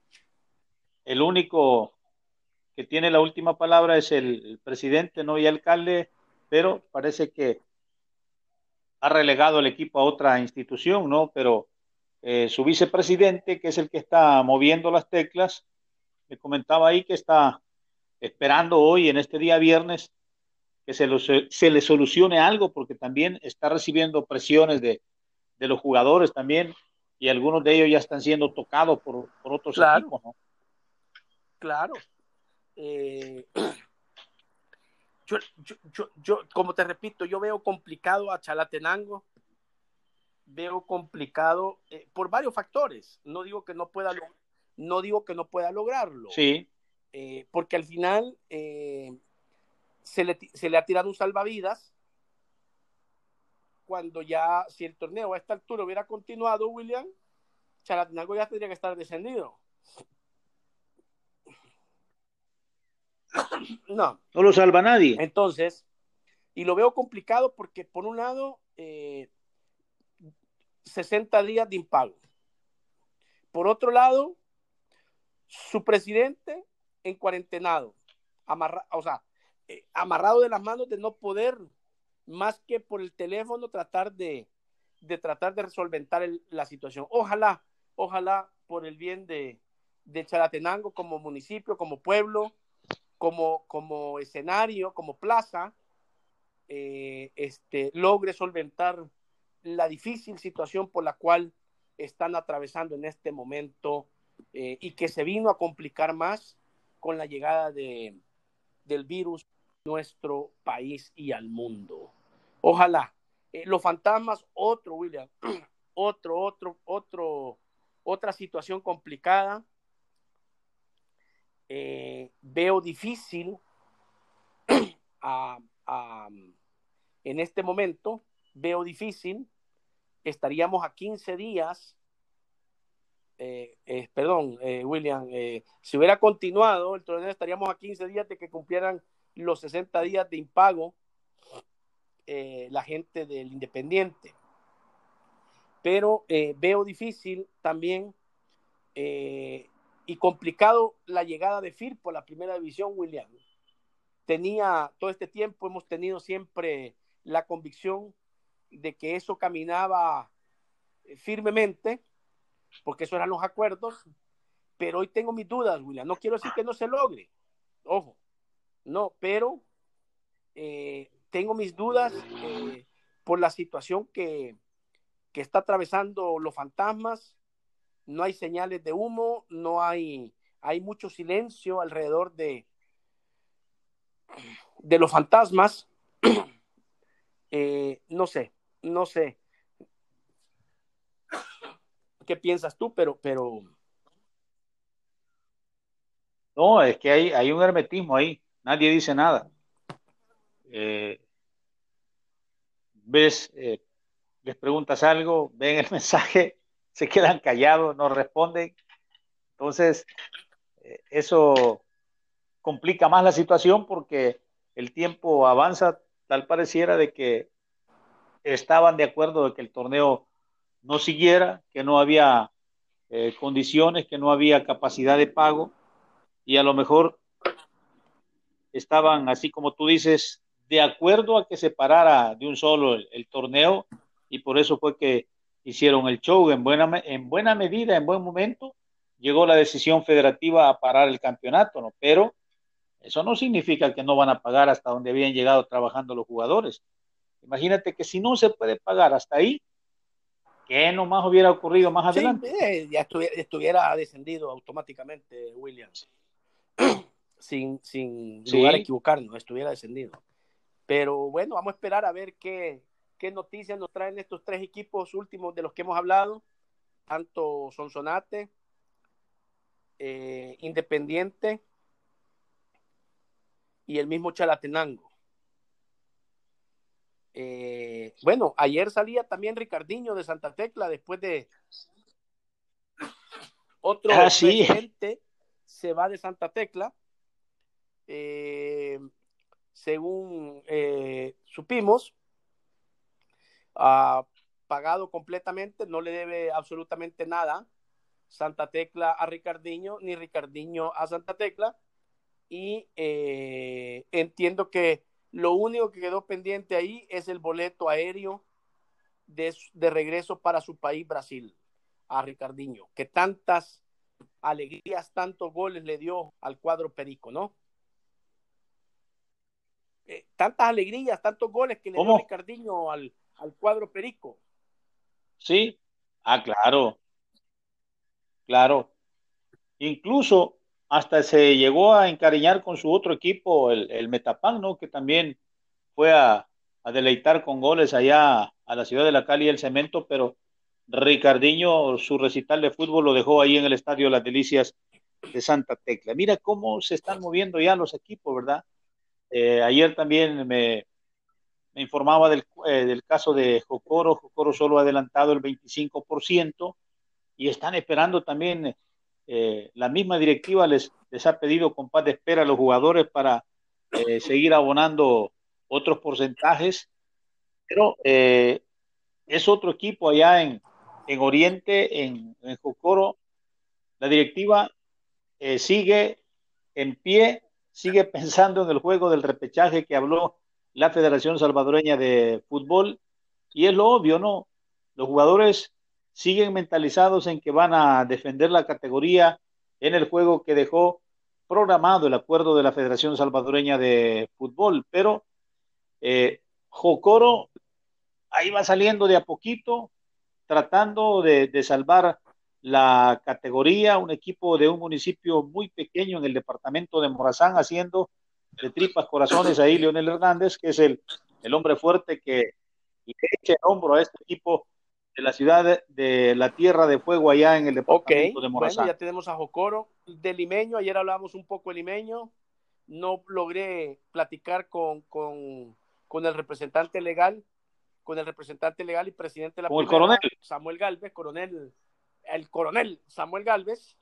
el único que tiene la última palabra es el, presidente, no y alcalde, pero parece que ha relegado el equipo a otra institución, ¿no? Pero eh, su vicepresidente, que es el que está moviendo las teclas, me comentaba ahí que está esperando hoy, en este día viernes, que se le solucione algo, porque también está recibiendo presiones de, los jugadores también, y algunos de ellos ya están siendo tocados por, otros equipos, ¿no? Claro, eh, yo, yo, yo, como te repito, yo veo complicado a Chalatenango, veo complicado eh, por varios factores. No digo que no pueda, no digo que no pueda lograrlo. Sí. Eh, porque al final se, le, se le ha tirado un salvavidas cuando ya, si el torneo a esta altura hubiera continuado, William, Chalatenango ya tendría que estar descendido. No. No lo salva nadie. Entonces, Y lo veo complicado porque, por un lado, 60 días de impago. Por otro lado, su presidente en cuarentenado, o sea, amarrado de las manos de no poder más que por el teléfono tratar de, de tratar de resolventar la situación. Ojalá, ojalá por el bien de, de Chalatenango como municipio, como pueblo, como, como escenario, como plaza, eh, este, logre solventar la difícil situación por la cual están atravesando en este momento eh, y que se vino a complicar más con la llegada de, del virus a nuestro país y al mundo. Ojalá. Eh, los fantasmas, otro, William, otro, otro, otro, otra situación complicada. Eh, veo difícil en este momento, veo difícil, estaríamos a 15 días, eh, perdón, William, si hubiera continuado el torneo, estaríamos a 15 días de que cumplieran los 60 días de impago eh, la gente del Independiente. Pero eh, veo difícil también eh, y complicado la llegada de Firpo a la primera división, William. Tenía todo este tiempo, hemos tenido siempre la convicción de que eso caminaba firmemente, porque esos eran los acuerdos, pero hoy tengo mis dudas, William. No quiero decir que no se logre, ojo, no, pero tengo mis dudas eh, por la situación que, está atravesando los fantasmas. No hay señales de humo, no hay, hay mucho silencio alrededor de, de los fantasmas. Eh, no sé, no sé. ¿Qué piensas tú? Pero, pero. No, es que hay, hay un hermetismo ahí. Nadie dice nada. Eh, ves, eh, les preguntas algo, ven el mensaje, se quedan callados, no responden. Entonces, eh, eso complica más la situación porque el tiempo avanza, tal pareciera de que estaban de acuerdo de que el torneo no siguiera, que no había condiciones, que no había capacidad de pago. Y a lo mejor estaban, así como tú dices, de acuerdo a que se parara de un solo el, torneo y por eso fue que hicieron el show en buena, en buena medida, en buen momento, llegó la decisión federativa a parar el campeonato, ¿no? Pero eso no significa que no van a pagar hasta donde habían llegado trabajando los jugadores. Imagínate que si no se puede pagar hasta ahí, ¿qué nomás hubiera ocurrido más adelante? Eh, ya estuviera, descendido automáticamente Williams. sin, sin lugar a equivocarnos, estuviera descendido. Pero bueno, vamos a esperar a ver qué, noticias nos traen estos tres equipos últimos de los que hemos hablado, tanto Sonsonate, eh, Independiente y el mismo Chalatenango. Eh, bueno, ayer salía también Ricardiño de Santa Tecla después de otro ah, presidente se va de Santa Tecla. Eh, según eh, supimos, ha pagado completamente, no le debe absolutamente nada Santa Tecla a Ricardiño, ni Ricardiño a Santa Tecla. Y eh, entiendo que lo único que quedó pendiente ahí es el boleto aéreo de, de regreso para su país, Brasil, a Ricardiño, que tantas alegrías, tantos goles le dio al cuadro perico, ¿no? Eh, tantas alegrías, tantos goles que le dio Ricardinho al, al cuadro Perico. Sí, ah, claro, claro. Incluso hasta se llegó a encariñar con su otro equipo, el, el Metapan, ¿no? Que también fue a, a, deleitar con goles allá a la ciudad de la Cali y el Cemento, pero Ricardinho, su recital de fútbol lo dejó ahí en el Estadio Las Delicias de Santa Tecla. Mira cómo se están moviendo ya los equipos, ¿verdad? Eh, ayer también me, informaba del, eh, del, caso de Jocoro. Jocoro solo ha adelantado el 25% y están esperando también, eh, la misma directiva les, les ha pedido con paz de espera a los jugadores para seguir abonando otros porcentajes, pero eh, es otro equipo allá en, en Oriente, en, en Jocoro. La directiva eh, sigue en pie, sigue pensando en el juego del repechaje que habló la Federación Salvadoreña de Fútbol. Y es lo obvio, ¿no? Los jugadores siguen mentalizados en que van a defender la categoría en el juego que dejó programado el acuerdo de la Federación Salvadoreña de Fútbol, pero eh, Jocoro ahí va saliendo de a poquito, tratando de, de, salvar la categoría, un equipo de un municipio muy pequeño en el departamento de Morazán, haciendo de tripas corazones ahí Leonel Hernández, que es el, el hombre fuerte que le echa el hombro a este equipo de la ciudad de, la Tierra de Fuego allá en el departamento de Morazán. Bueno, ya tenemos a Jocoro, de Limeño, ayer hablábamos un poco de Limeño, no logré platicar con, con, con el representante legal, con el representante legal y presidente de la con el coronel Samuel Galvez, coronel, el coronel Samuel Galvez,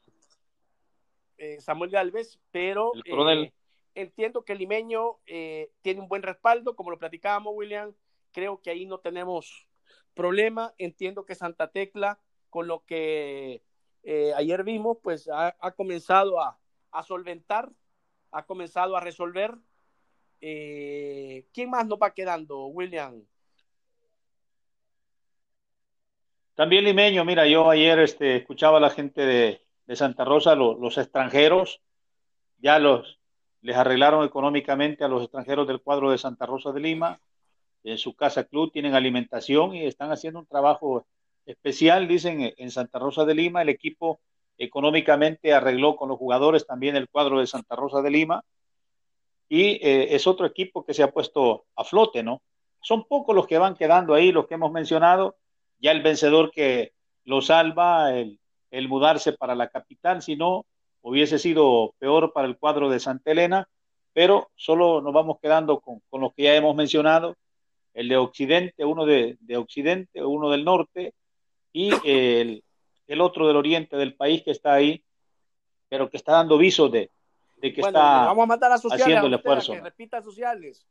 eh, Samuel Galvez, pero eh, entiendo que el limeño eh, tiene un buen respaldo, como lo platicábamos, William, creo que ahí no tenemos problema. Entiendo que Santa Tecla, con lo que eh, ayer vimos, pues ha, ha comenzado a, a, solventar, ha comenzado a resolver. ¿Quién más nos va quedando, William? También limeño, mira, yo ayer este, escuchaba a la gente de, de Santa Rosa, lo, los extranjeros, ya los les arreglaron económicamente a los extranjeros del cuadro de Santa Rosa de Lima, en su casa club, tienen alimentación y están haciendo un trabajo especial, dicen, en Santa Rosa de Lima. El equipo económicamente arregló con los jugadores también el cuadro de Santa Rosa de Lima y eh, es otro equipo que se ha puesto a flote, ¿no? Son pocos los que van quedando ahí, los que hemos mencionado, ya el vencedor que lo salva, el, el mudarse para la capital, si no, hubiese sido peor para el cuadro de Santa Elena, pero solo nos vamos quedando con, con los que ya hemos mencionado, el de Occidente, uno de, de Occidente, uno del norte y el, el, otro del oriente del país que está ahí, pero que está dando visos de, de que bueno, está vamos a mandar a sociales, haciendo el esfuerzo. Que repita sociales.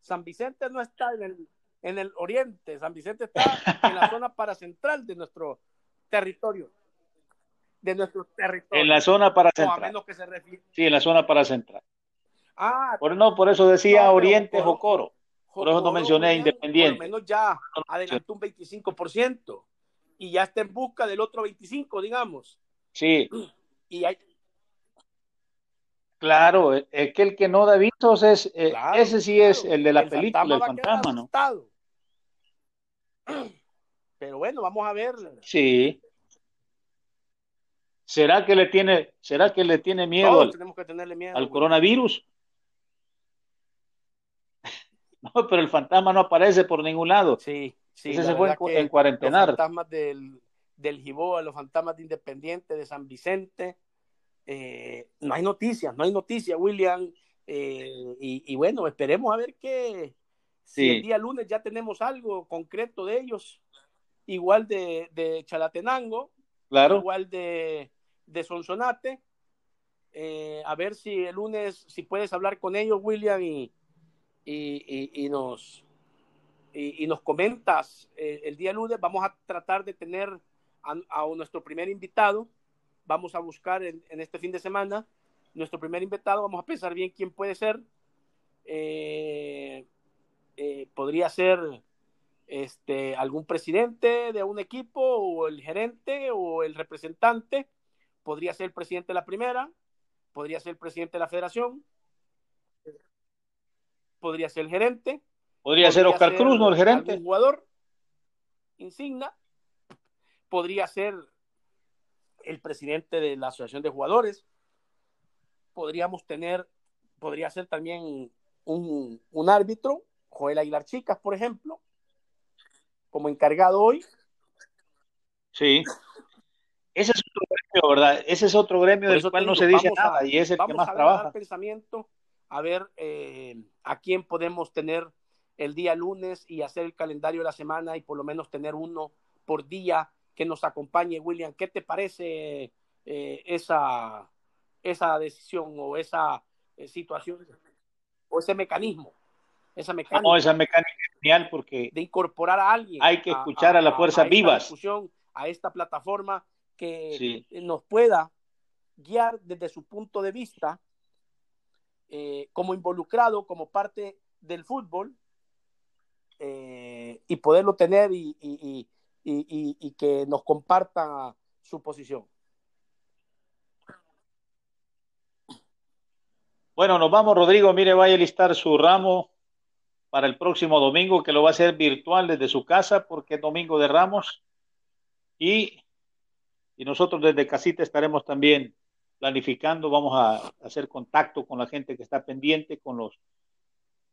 San Vicente no está en el, en el oriente, San Vicente está en la zona paracentral de nuestro territorio. De nuestro territorio. En la zona paracentral. O a menos que se refiere... Sí, en la zona paracentral. Ah, por, no, por eso decía no, Oriente Jocoro. Por eso no mencioné Independiente. Por lo menos ya adelantó un 25% y ya está en busca del otro 25%, digamos. Sí. Y hay... Claro, es que el que no da vistos es, claro, ese sí claro. es el de la el película, fantasma el fantasma, ¿no? Pero bueno, vamos a ver. Sí. ¿Será que le tiene, será que le tiene miedo, Todos al, tenemos que tenerle miedo al coronavirus? No, pero el fantasma no aparece por ningún lado. Sí, sí. Ese se fue en, en cuarentenar. Los fantasmas del, del Giboa, los fantasmas de Independiente, de San Vicente. Eh, no hay noticias, no hay noticias, William. Eh, y, y, bueno, esperemos a ver qué. Si el día lunes ya tenemos algo concreto de ellos, igual de, de Chalatenango, claro. igual de, de Sonsonate. Eh, a ver si el lunes, si puedes hablar con ellos, William, y, y, y, y nos, y, nos comentas eh, el día lunes. Vamos a tratar de tener a, a nuestro primer invitado. Vamos a buscar en, en, este fin de semana nuestro primer invitado. Vamos a pensar bien quién puede ser. Eh, eh, podría ser este, algún presidente de un equipo o el gerente o el representante. Podría ser el presidente de la primera. Podría ser el presidente de la federación podría ser el gerente. Podría, podría ser Oscar ser Cruz, ¿no? El gerente. jugador insignia. Podría ser el presidente de la asociación de jugadores. Podríamos tener, podría ser también un, un árbitro, Joel Aguilar Chicas, por ejemplo, como encargado hoy. Sí. Ese es otro gremio, ¿verdad? Ese es otro gremio del cual no se dice nada a, y es el que más a trabaja. pensamiento a ver eh, a quién podemos tener el día lunes y hacer el calendario de la semana y por lo menos tener uno por día que nos acompañe, William. ¿Qué te parece eh, esa, esa decisión o esa eh, situación o ese mecanismo? Esa mecánica. No, esa mecánica es genial porque de incorporar a alguien. Hay que escuchar a, las fuerzas vivas. A esta plataforma que nos pueda guiar desde su punto de vista eh, como involucrado, como parte del fútbol eh, y poderlo tener y, y, y, y, que nos comparta su posición. Bueno, nos vamos, Rodrigo. Mire, vaya a listar su ramo para el próximo domingo, que lo va a hacer virtual desde su casa, porque es domingo de ramos. Y, y nosotros desde casita estaremos también planificando, vamos a hacer contacto con la gente que está pendiente, con los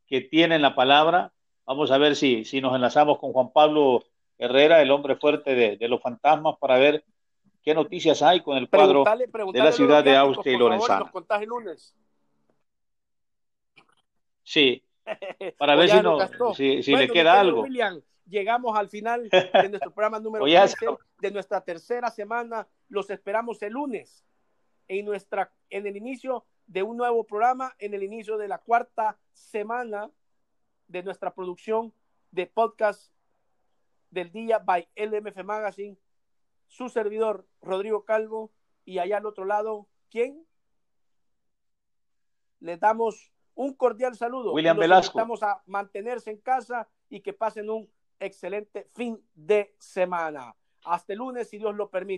que tienen la palabra. Vamos a ver si, si nos enlazamos con Juan Pablo Herrera, el hombre fuerte de, los fantasmas, para ver qué noticias hay con el cuadro de la ciudad de Austria y Lorenzana. Sí, para ver si, si, le queda algo. llegamos al final de nuestro programa número 15 de nuestra tercera semana. Los esperamos el lunes en, nuestra, en el inicio de un nuevo programa, en el inicio de la cuarta semana de nuestra producción de podcast del día by LMF Magazine. Su servidor, Rodrigo Calvo, y allá al otro lado, ¿quién? Les damos un cordial saludo. William Velasco. Vamos a mantenerse en casa y que pasen un excelente fin de semana. Hasta el lunes, si Dios lo permite.